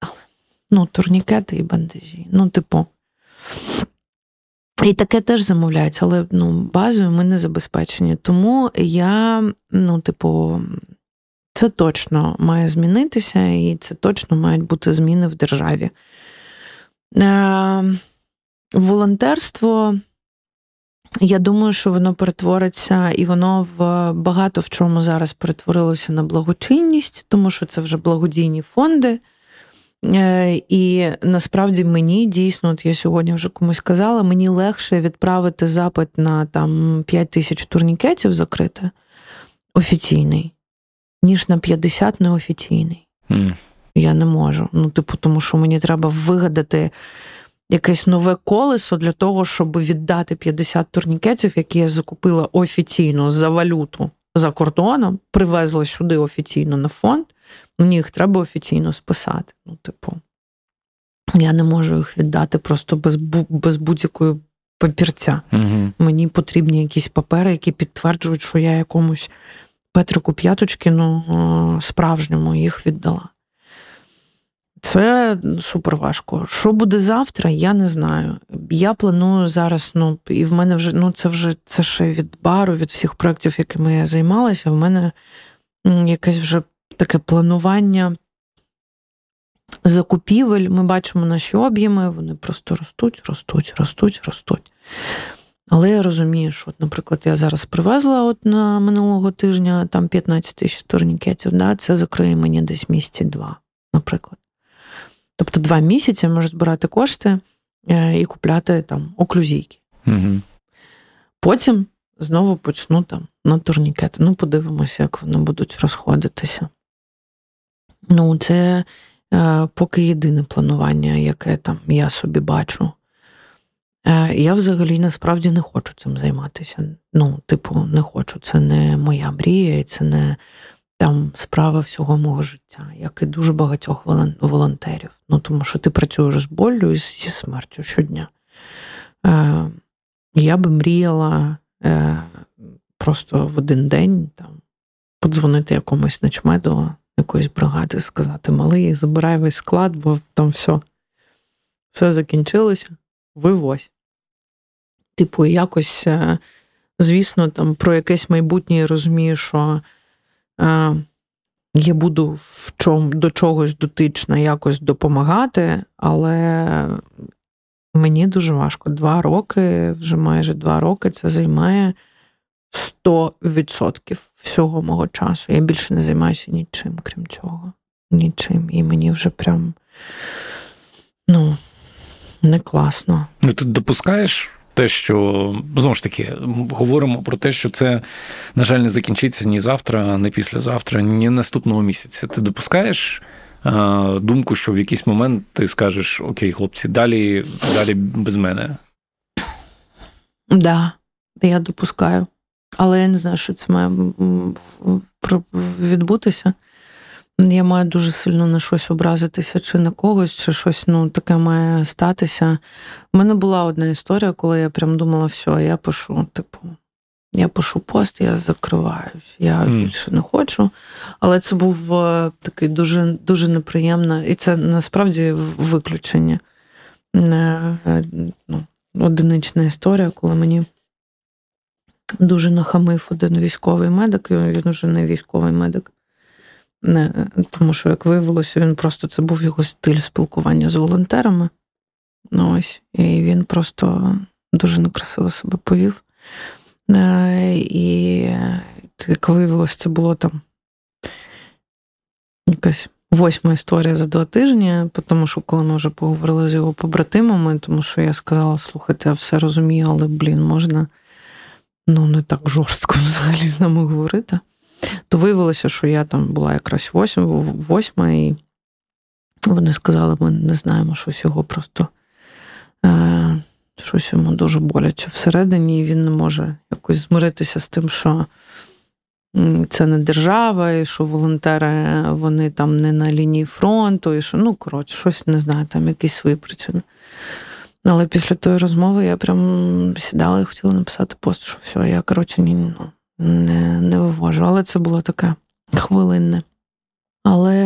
Але ну, турнікети і бандажі. Ну, типу. І таке теж замовляється, але ну, базою ми не забезпечені. Тому я, ну, типу, це точно має змінитися, і це точно мають бути зміни в державі. Е, волонтерство, я думаю, що воно перетвориться, і воно в багато в чому зараз перетворилося на благочинність, тому що це вже благодійні фонди. Е, і насправді мені дійсно, от я сьогодні вже комусь казала, мені легше відправити запит на там 5 тисяч турнікетів закрити офіційний, ніж на 50 неофіційний. Mm. Я не можу. Ну, типу, тому що мені треба вигадати якесь нове колесо для того, щоб віддати 50 турнікетів, які я закупила офіційно за валюту за кордоном, привезла сюди офіційно на фонд. Мені їх треба офіційно списати. Ну, типу, я не можу їх віддати просто без без будь-якої папірця. Угу. Мені потрібні якісь папери, які підтверджують, що я якомусь Петрику П'яточкіну справжньому їх віддала. Це супер важко. Що буде завтра, я не знаю. Я планую зараз, ну, і в мене вже ну, це вже це ще від бару, від всіх проєктів, якими я займалася, в мене якесь вже таке планування закупівель. Ми бачимо наші об'єми, вони просто ростуть, ростуть, ростуть, ростуть. Але я розумію, що, от, наприклад, я зараз привезла от на минулого тижня там 15 тисяч турнікетів, да, це закриє мені десь місяці два, наприклад. Тобто два місяці я можу збирати кошти е, і купляти там оклюзійки. Угу. Потім знову почну там на турнікети. Ну, подивимося, як вони будуть розходитися. Ну, це е, поки єдине планування, яке там я собі бачу. Е, Я взагалі насправді не хочу цим займатися. Ну, типу, не хочу. Це не моя мрія, це не там справа всього мого життя, як і дуже багатьох волонтерів. Ну, тому що ти працюєш з боллю і зі смертю щодня. Е, Я би мріяла е, просто в один день там подзвонити якомусь начмеду якоїсь бригади, сказати: Малий, забирай весь склад, бо там все, все закінчилося, вивозь. Типу, якось, е, звісно, там про якесь майбутнє я розумію, що е, я буду в чому, до чогось дотична якось допомагати, але мені дуже важко. Два роки, вже майже два роки це займає 100% всього мого часу. Я більше не займаюся нічим, крім цього. Нічим. І мені вже прям ну, не класно. Ну, ти допускаєш те, що знову ж таки говоримо про те, що це, на жаль, не закінчиться ні завтра, ні післязавтра, ні наступного місяця. Ти допускаєш думку, що в якийсь момент ти скажеш: Окей, хлопці, далі, далі без мене? Так, да, я допускаю. Але я не знаю, що це має відбутися. я маю дуже сильно на щось образитися, чи на когось, чи щось ну, таке має статися. У мене була одна історія, коли я прям думала, все, я пишу, типу, я пишу пост, я закриваюсь, я mm. більше не хочу. Але це був е, такий дуже дуже неприємно, і це насправді виключення. Е, е, ну, Одинична історія, коли мені дуже нахамив один військовий медик, він вже не військовий медик. Не, Тому що, як виявилося, він просто це був його стиль спілкування з волонтерами. Ну, ось, І він просто дуже некрасиво себе повів. Е, і, як виявилося, це було там якась восьма історія за два тижні, тому що коли ми вже поговорили з його побратимами, тому що я сказала: слухайте, я все розумію, але, блін, можна ну, не так жорстко взагалі з нами говорити. То виявилося, що я там була якраз восьма, і вони сказали, ми не знаємо, щось його просто. Е, щось йому дуже боляче всередині, і він не може якось змиритися з тим, що це не держава, і що волонтери вони там не на лінії фронту, і що, ну, коротше, щось не знаю, там якісь свої причини. Але після тої розмови я прям сідала і хотіла написати пост, що все, я, коротше, ні, ну, не не вивожу. Але це було таке хвилинне. Але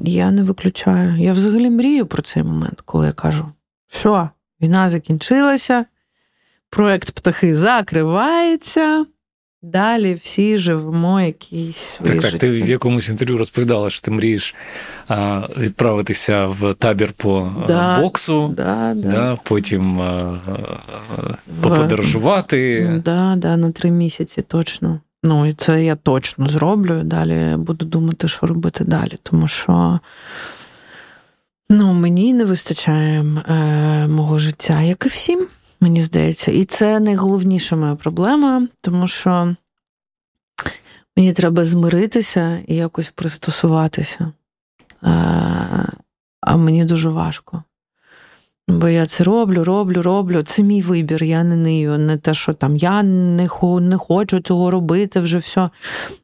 я не виключаю. Я взагалі мрію про цей момент, коли я кажу: все, Війна закінчилася, проект птахи закривається. Далі всі живемо якісь свої Так, так, життя. ти в якомусь інтерв'ю розповідала, що ти мрієш а, відправитися в табір по да, боксу, да, да. да потім а, поподорожувати. Да, да, на три місяці точно. Ну, і це я точно зроблю. Далі буду думати, що робити далі. Тому що Ну, мені не вистачає е, мого життя, як і всім, мені здається. І це найголовніша моя проблема, тому що мені треба змиритися і якось пристосуватися. А мені дуже важко. Бо я це роблю, роблю, роблю. Це мій вибір. Я не нию. Не те, що там я не не хочу цього робити вже все.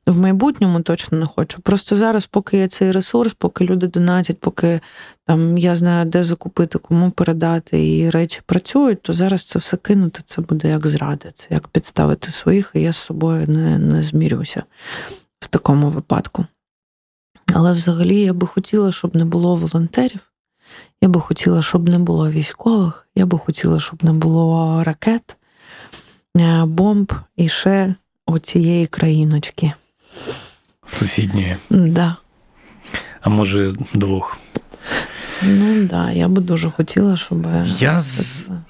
В майбутньому точно не хочу. Просто зараз, поки є цей ресурс, поки люди донатять, поки там я знаю, де закупити, кому передати, і речі працюють, то зараз це все кинути. Це буде як зрада, це як підставити своїх, і я з собою не, не змірюся в такому випадку. Але взагалі я би хотіла, щоб не було волонтерів. Я би хотіла, щоб не було військових, я би хотіла, щоб не було ракет, е, бомб і ще оцієї країночки. Сусідньої. Да. А може, двох. Ну так, да, я би дуже хотіла, щоб. Я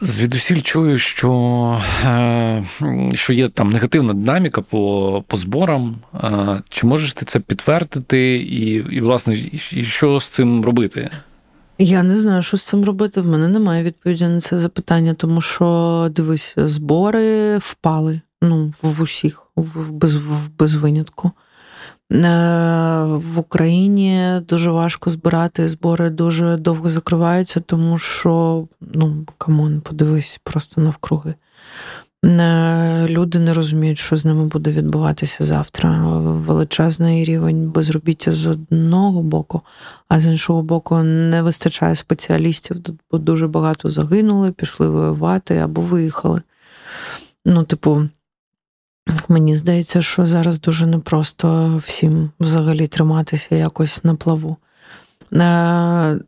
звідусіль чую, що е, що є там негативна динаміка по по зборам. Чи можеш ти це підтвердити, і, і власне, і що з цим робити? Я не знаю, що з цим робити. В мене немає відповіді на це запитання, тому що дивись, збори впали ну, в усіх, в, без, в, без винятку. Е, в Україні дуже важко збирати збори, дуже довго закриваються, тому що, ну, come on, подивись, просто навкруги. Люди не розуміють, що з ними буде відбуватися завтра. Величезний рівень безробіття з одного боку, а з іншого боку, не вистачає спеціалістів, бо дуже багато загинули, пішли воювати або виїхали. Ну, типу, мені здається, що зараз дуже непросто всім взагалі триматися якось на плаву. Е,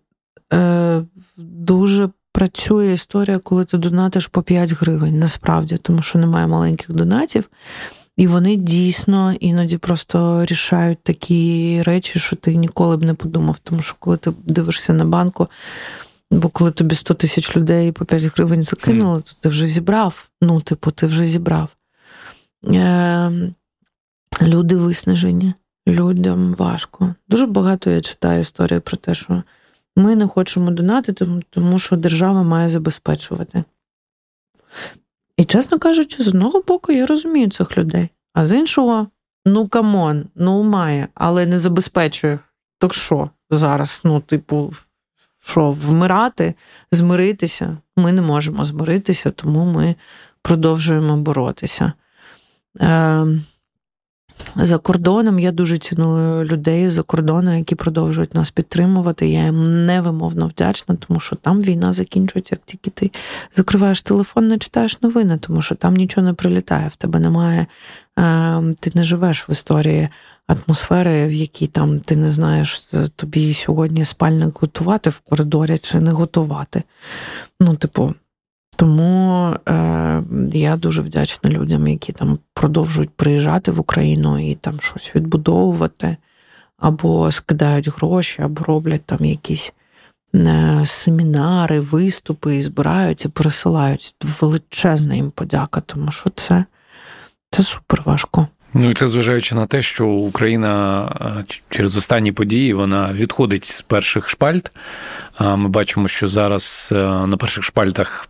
е, Дуже працює історія, коли ти донатиш по 5 гривень, насправді, тому що немає маленьких донатів. І вони дійсно іноді просто рішають такі речі, що ти ніколи б не подумав. Тому що коли ти дивишся на банку, бо коли тобі 100 тисяч людей по 5 гривень закинули, то ти вже зібрав. Ну, типу, ти вже зібрав. Е, Люди виснажені, людям важко. Дуже багато я читаю історії про те, що ми не хочемо донатити, тому що держава має забезпечувати. І, чесно кажучи, з одного боку, я розумію цих людей, а з іншого, ну come on, ну має, але не забезпечує. Так що зараз, ну, типу, що, вмирати, змиритися? Ми не можемо змиритися, тому ми продовжуємо боротися. Е, за кордоном я дуже ціную людей за кордону, які продовжують нас підтримувати. Я їм невимовно вдячна, тому що там війна закінчується, як тільки ти закриваєш телефон, не читаєш новини, тому що там нічого не прилітає. В тебе немає, е, ти не живеш в історії атмосфери, в якій там ти не знаєш, тобі сьогодні спальник готувати в коридорі чи не готувати. Ну, типу. Тому е, я дуже вдячна людям, які там продовжують приїжджати в Україну і там щось відбудовувати, або скидають гроші, або роблять там якісь е, семінари, виступи і збираються, пересилають. Величезна їм подяка, тому що це, це супер важко. Ну і це зважаючи на те, що Україна е, через останні події вона відходить з перших шпальт. Ми бачимо, що зараз е, на перших шпальтах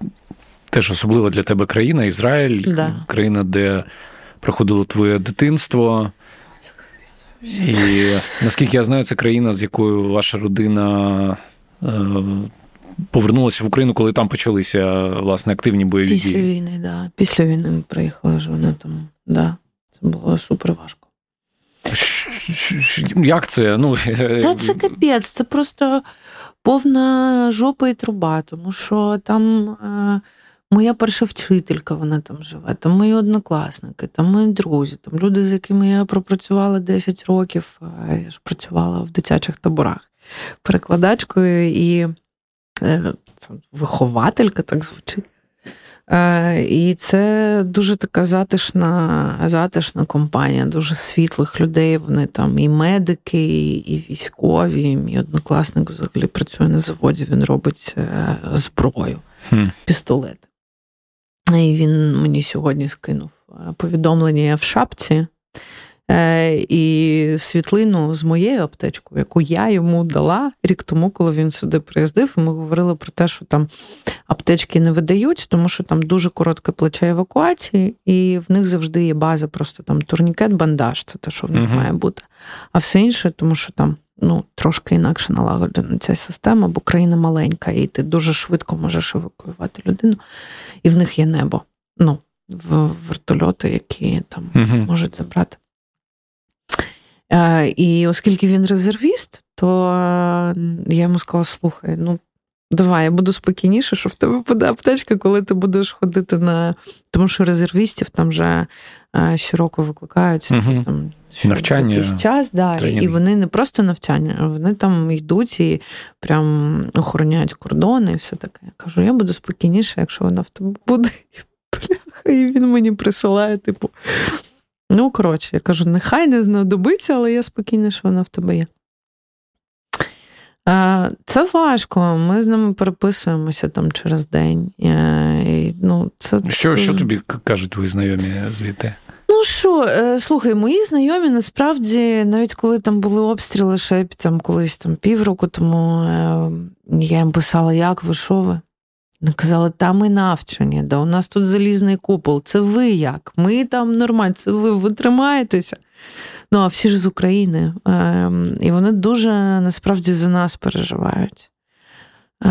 теж особлива для тебе країна, Ізраїль, да. країна, де проходило твоє дитинство. І наскільки я знаю, це країна, з якою ваша родина е, повернулася в Україну, коли там почалися власне активні бойові Після дії. Після війни, да. Після війни ми приїхали ж вони там. Да. Це було супер важко. Як це? Ну, Та це капець, це просто повна жопа і труба, тому що там. Е, моя перша вчителька, вона там живе, там мої однокласники, там мої друзі, там люди, з якими я пропрацювала 10 років. Я ж працювала в дитячих таборах перекладачкою і е, вихователька так звучить. Е, і це дуже така затишна затишна компанія, дуже світлих людей. Вони там і медики, і військові. Мій однокласник взагалі працює на заводі, він робить е, зброю, пістолети. І він мені сьогодні скинув е, повідомлення я в шапці і світлину з моєю аптечкою, яку я йому дала рік тому, коли він сюди приїздив. І ми говорили про те, що там аптечки не видають, тому що там дуже коротке плече евакуації, і в них завжди є база, просто там турнікет, бандаж, це те, що в них uh-huh. має бути. А все інше, тому що там ну, трошки інакше налагоджена ця система, бо країна маленька, і ти дуже швидко можеш евакуювати людину, і в них є небо. Ну, в вертольоти, які там uh-huh. можуть забрати. Е, І оскільки він резервіст, то я йому сказала: слухай, ну. Давай, я буду спокійніше, що в тебе буде аптечка, коли ти будеш ходити на. Тому що резервістів там вже е, щороку викликають угу. там що навчання якийсь час, да, і вони не просто навчання, вони там йдуть і прям охороняють кордони і все таке. Я кажу, я буду спокійніше, якщо вона в тебе буде. І він мені присилає, типу. Ну, коротше, я кажу, нехай не знадобиться, але я спокійна, що вона в тебе є. Це важко. Ми з ними переписуємося там через день. І, ну, це Що що тобі кажуть твої знайомі звідти? Ну що, е, слухай, мої знайомі насправді, навіть коли там були обстріли, ще там колись там півроку тому е, я їм писала, як ви, що ви? Казали, та ми навчені, да у нас тут залізний купол, це ви як? Ми там нормально, це ви ви тримаєтеся. Ну, а всі ж з України. Ем, і вони дуже насправді за нас переживають. Е,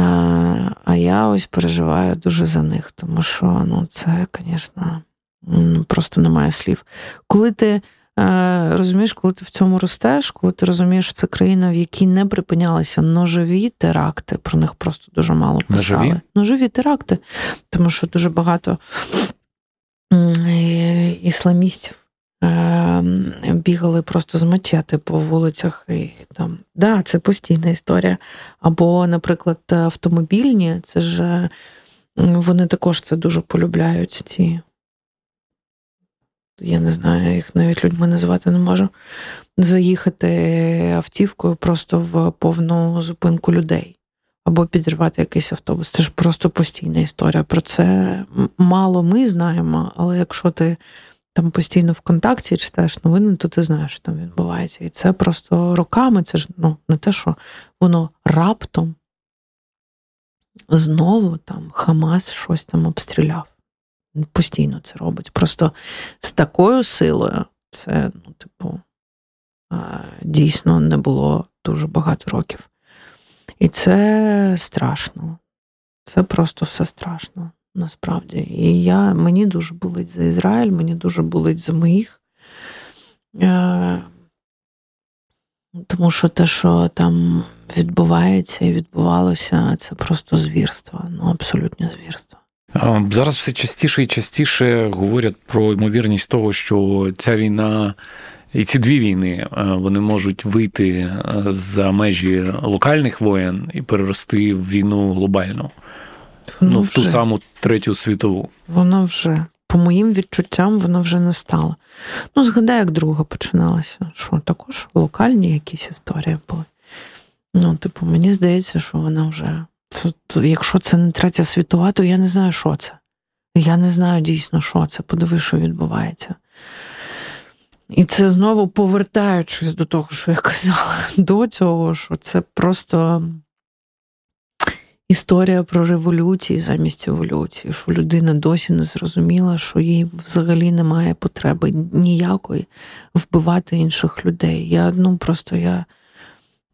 а я ось переживаю дуже за них, тому що ну, це, звісно, просто немає слів. Коли ти е, розумієш, коли ти в цьому ростеш, коли ти розумієш, що це країна, в якій не припинялися ножові теракти, про них просто дуже мало писали. Ножові, ножові теракти, тому що дуже багато ісламістів. Ем, бігали просто з мачети по вулицях. і там, да, Це постійна історія. Або, наприклад, автомобільні, це ж вони також це дуже полюбляють. ці я не знаю, їх навіть людьми називати не можу. Заїхати автівкою просто в повну зупинку людей. Або підірвати якийсь автобус. Це ж просто постійна історія. Про це мало ми знаємо, але якщо ти там постійно в контакті читаєш новини, то ти знаєш, що там відбувається. І це просто роками, це ж ну, не те, що воно раптом знову там Хамас щось там обстріляв. Постійно це робить. Просто з такою силою це, ну, типу, дійсно не було дуже багато років. І це страшно. Це просто все страшно насправді. І я, мені дуже болить за Ізраїль, мені дуже болить за моїх. Е, тому що те, що там відбувається і відбувалося, це просто звірство, ну абсолютне звірство. Зараз все частіше і частіше говорять про ймовірність того, що ця війна і ці дві війни вони можуть вийти за межі локальних воєн і перерости в війну глобальну. Воно ну, в ту саму третю світову. Воно вже, по моїм відчуттям, воно вже не стало. Ну, згадай, як друга починалася. Що також локальні якісь історії були. Ну, типу, мені здається, що вона вже. Якщо це не третя світова, то я не знаю, що це. Я не знаю дійсно, що це. Подиви, що відбувається. І це знову повертаючись до того, що я казала до цього, що це просто історія про революції замість еволюції, що людина досі не зрозуміла, що їй взагалі немає потреби ніякої вбивати інших людей. Я ну просто я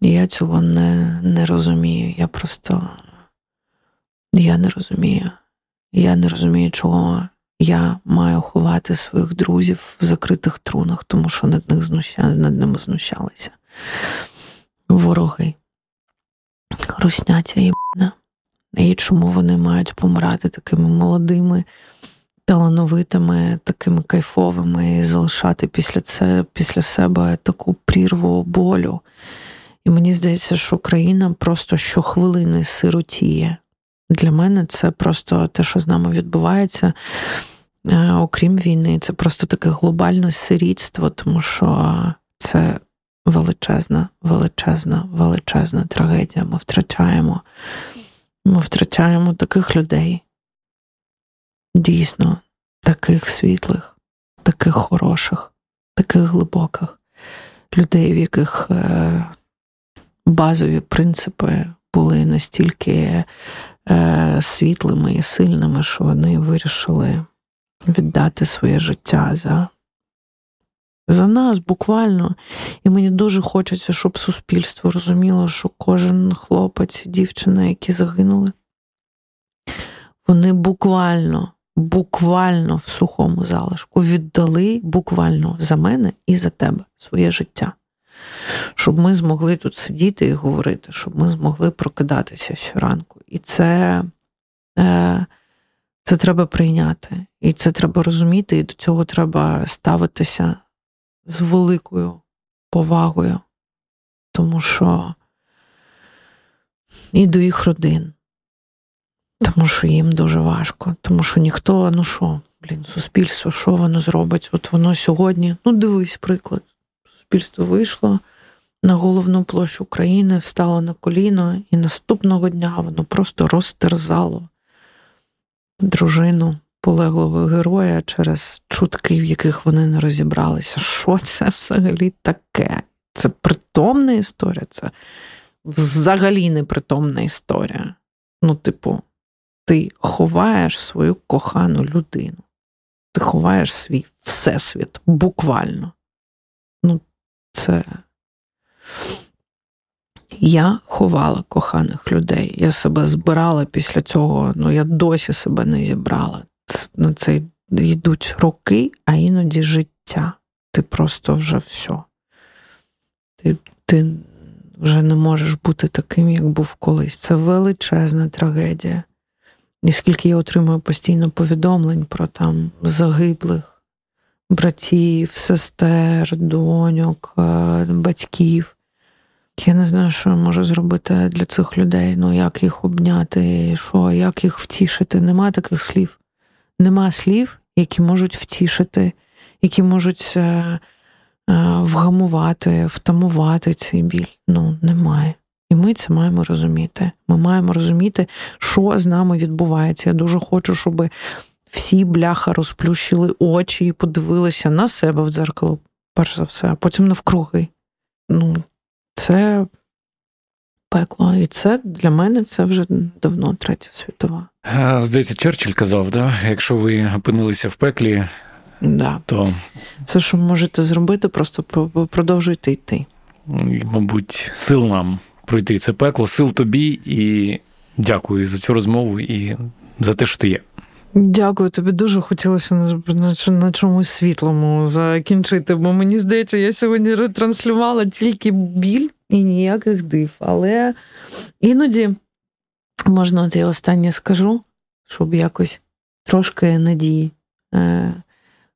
я цього не, не розумію. Я просто я не розумію. Я не розумію, чого я маю ховати своїх друзів в закритих трунах, тому що над них знуща... над ними знущалися. Вороги. Русняця єбана. І чому вони мають помирати такими молодими, талановитими, такими кайфовими, і залишати після це, після себе таку прірву болю. І мені здається, що Україна просто щохвилини сиротіє. Для мене це просто те, що з нами відбувається, е, окрім війни, це просто таке глобальне сирітство, тому що це величезна, величезна, величезна трагедія. Ми втрачаємо. Ми втрачаємо таких людей, дійсно, таких світлих, таких хороших, таких глибоких людей, в яких е, базові принципи були настільки світлими і сильними, що вони вирішили віддати своє життя за за нас буквально. І мені дуже хочеться, щоб суспільство розуміло, що кожен хлопець, дівчина, які загинули, вони буквально, буквально в сухому залишку віддали буквально за мене і за тебе своє життя. Щоб ми змогли тут сидіти і говорити, щоб ми змогли прокидатися щоранку. І це е, це треба прийняти. І це треба розуміти, і до цього треба ставитися з великою повагою, тому що і до їх родин, тому що їм дуже важко, тому що ніхто, ну що, блін, суспільство, що воно зробить? От воно сьогодні, ну дивись, приклад. Суспільство вийшло на головну площу України, встало на коліно, і наступного дня воно просто розтерзало дружину полеглого героя через чутки, в яких вони не розібралися. Що це взагалі таке? Це притомна історія, це взагалі непритомна історія. Ну, типу, ти ховаєш свою кохану людину, ти ховаєш свій всесвіт буквально. Ну, це. Я ховала коханих людей. Я себе збирала після цього, ну я досі себе не зібрала на це йдуть роки, а іноді життя. Ти просто вже все. Ти, Ти вже не можеш бути таким, як був колись. Це величезна трагедія. І скільки я отримую постійно повідомлень про там загиблих братів, сестер, доньок, е, батьків. Я не знаю, що я можу зробити для цих людей. Ну, як їх обняти, що, як їх втішити. Нема таких слів нема слів, які можуть втішити, які можуть е, е, вгамувати, втамувати цей біль. Ну, немає. І ми це маємо розуміти. Ми маємо розуміти, що з нами відбувається. Я дуже хочу, щоб всі бляха розплющили очі і подивилися на себе в дзеркало, перш за все, а потім навкруги. Ну, це пекло. І це для мене це вже давно третя світова. Здається, Черчилль казав, да? якщо ви опинилися в пеклі, да. то це, що можете зробити, просто продовжуйте йти. І, Мабуть, сил нам пройти це пекло, сил тобі і дякую за цю розмову і за те, що ти є. Дякую, тобі дуже хотілося на, чомусь світлому закінчити, бо мені здається, я сьогодні ретранслювала тільки біль і ніяких див. Але іноді можна, от я останнє скажу, щоб якось трошки надії е,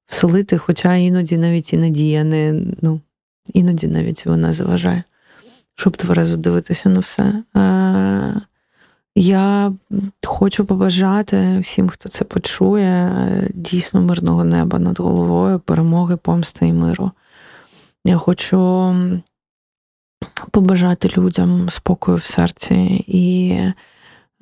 вселити, хоча іноді навіть і надія не ну, іноді навіть вона заважає, щоб тверезо дивитися на все. Е, я хочу побажати всім, хто це почує, дійсно мирного неба над головою, перемоги, помсти і миру. Я хочу побажати людям спокою в серці і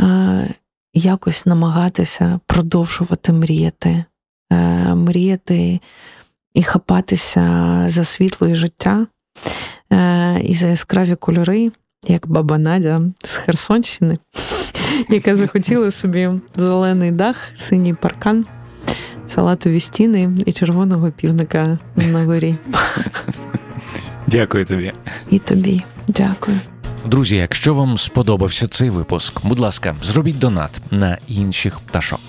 е, якось намагатися продовжувати мріяти, е, мріяти і хапатися за світло і життя, е, і за яскраві кольори як баба Надя з Херсонщини, яка захотіла собі зелений дах, синій паркан, салатові стіни і червоного півника на горі. Дякую тобі. І тобі. Дякую. Друзі, якщо вам сподобався цей випуск, будь ласка, зробіть донат на інших пташок.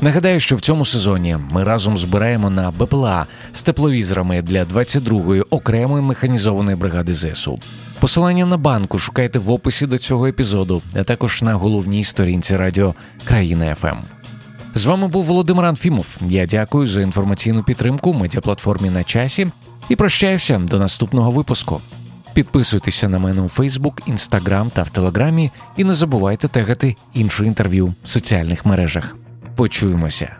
Нагадаю, що в цьому сезоні ми разом збираємо на БПЛА з тепловізорами для 22-ї окремої механізованої бригади ЗСУ. Посилання на банку шукайте в описі до цього епізоду, а також на головній сторінці радіо Країна ФМ. З вами був Володимир Анфімов. Я дякую за інформаційну підтримку медіаплатформі на часі і прощаюся до наступного випуску. Підписуйтеся на мене у Фейсбук, Інстаграм та в Телеграмі, і не забувайте тегати інше інтерв'ю в соціальних мережах. Почуємося.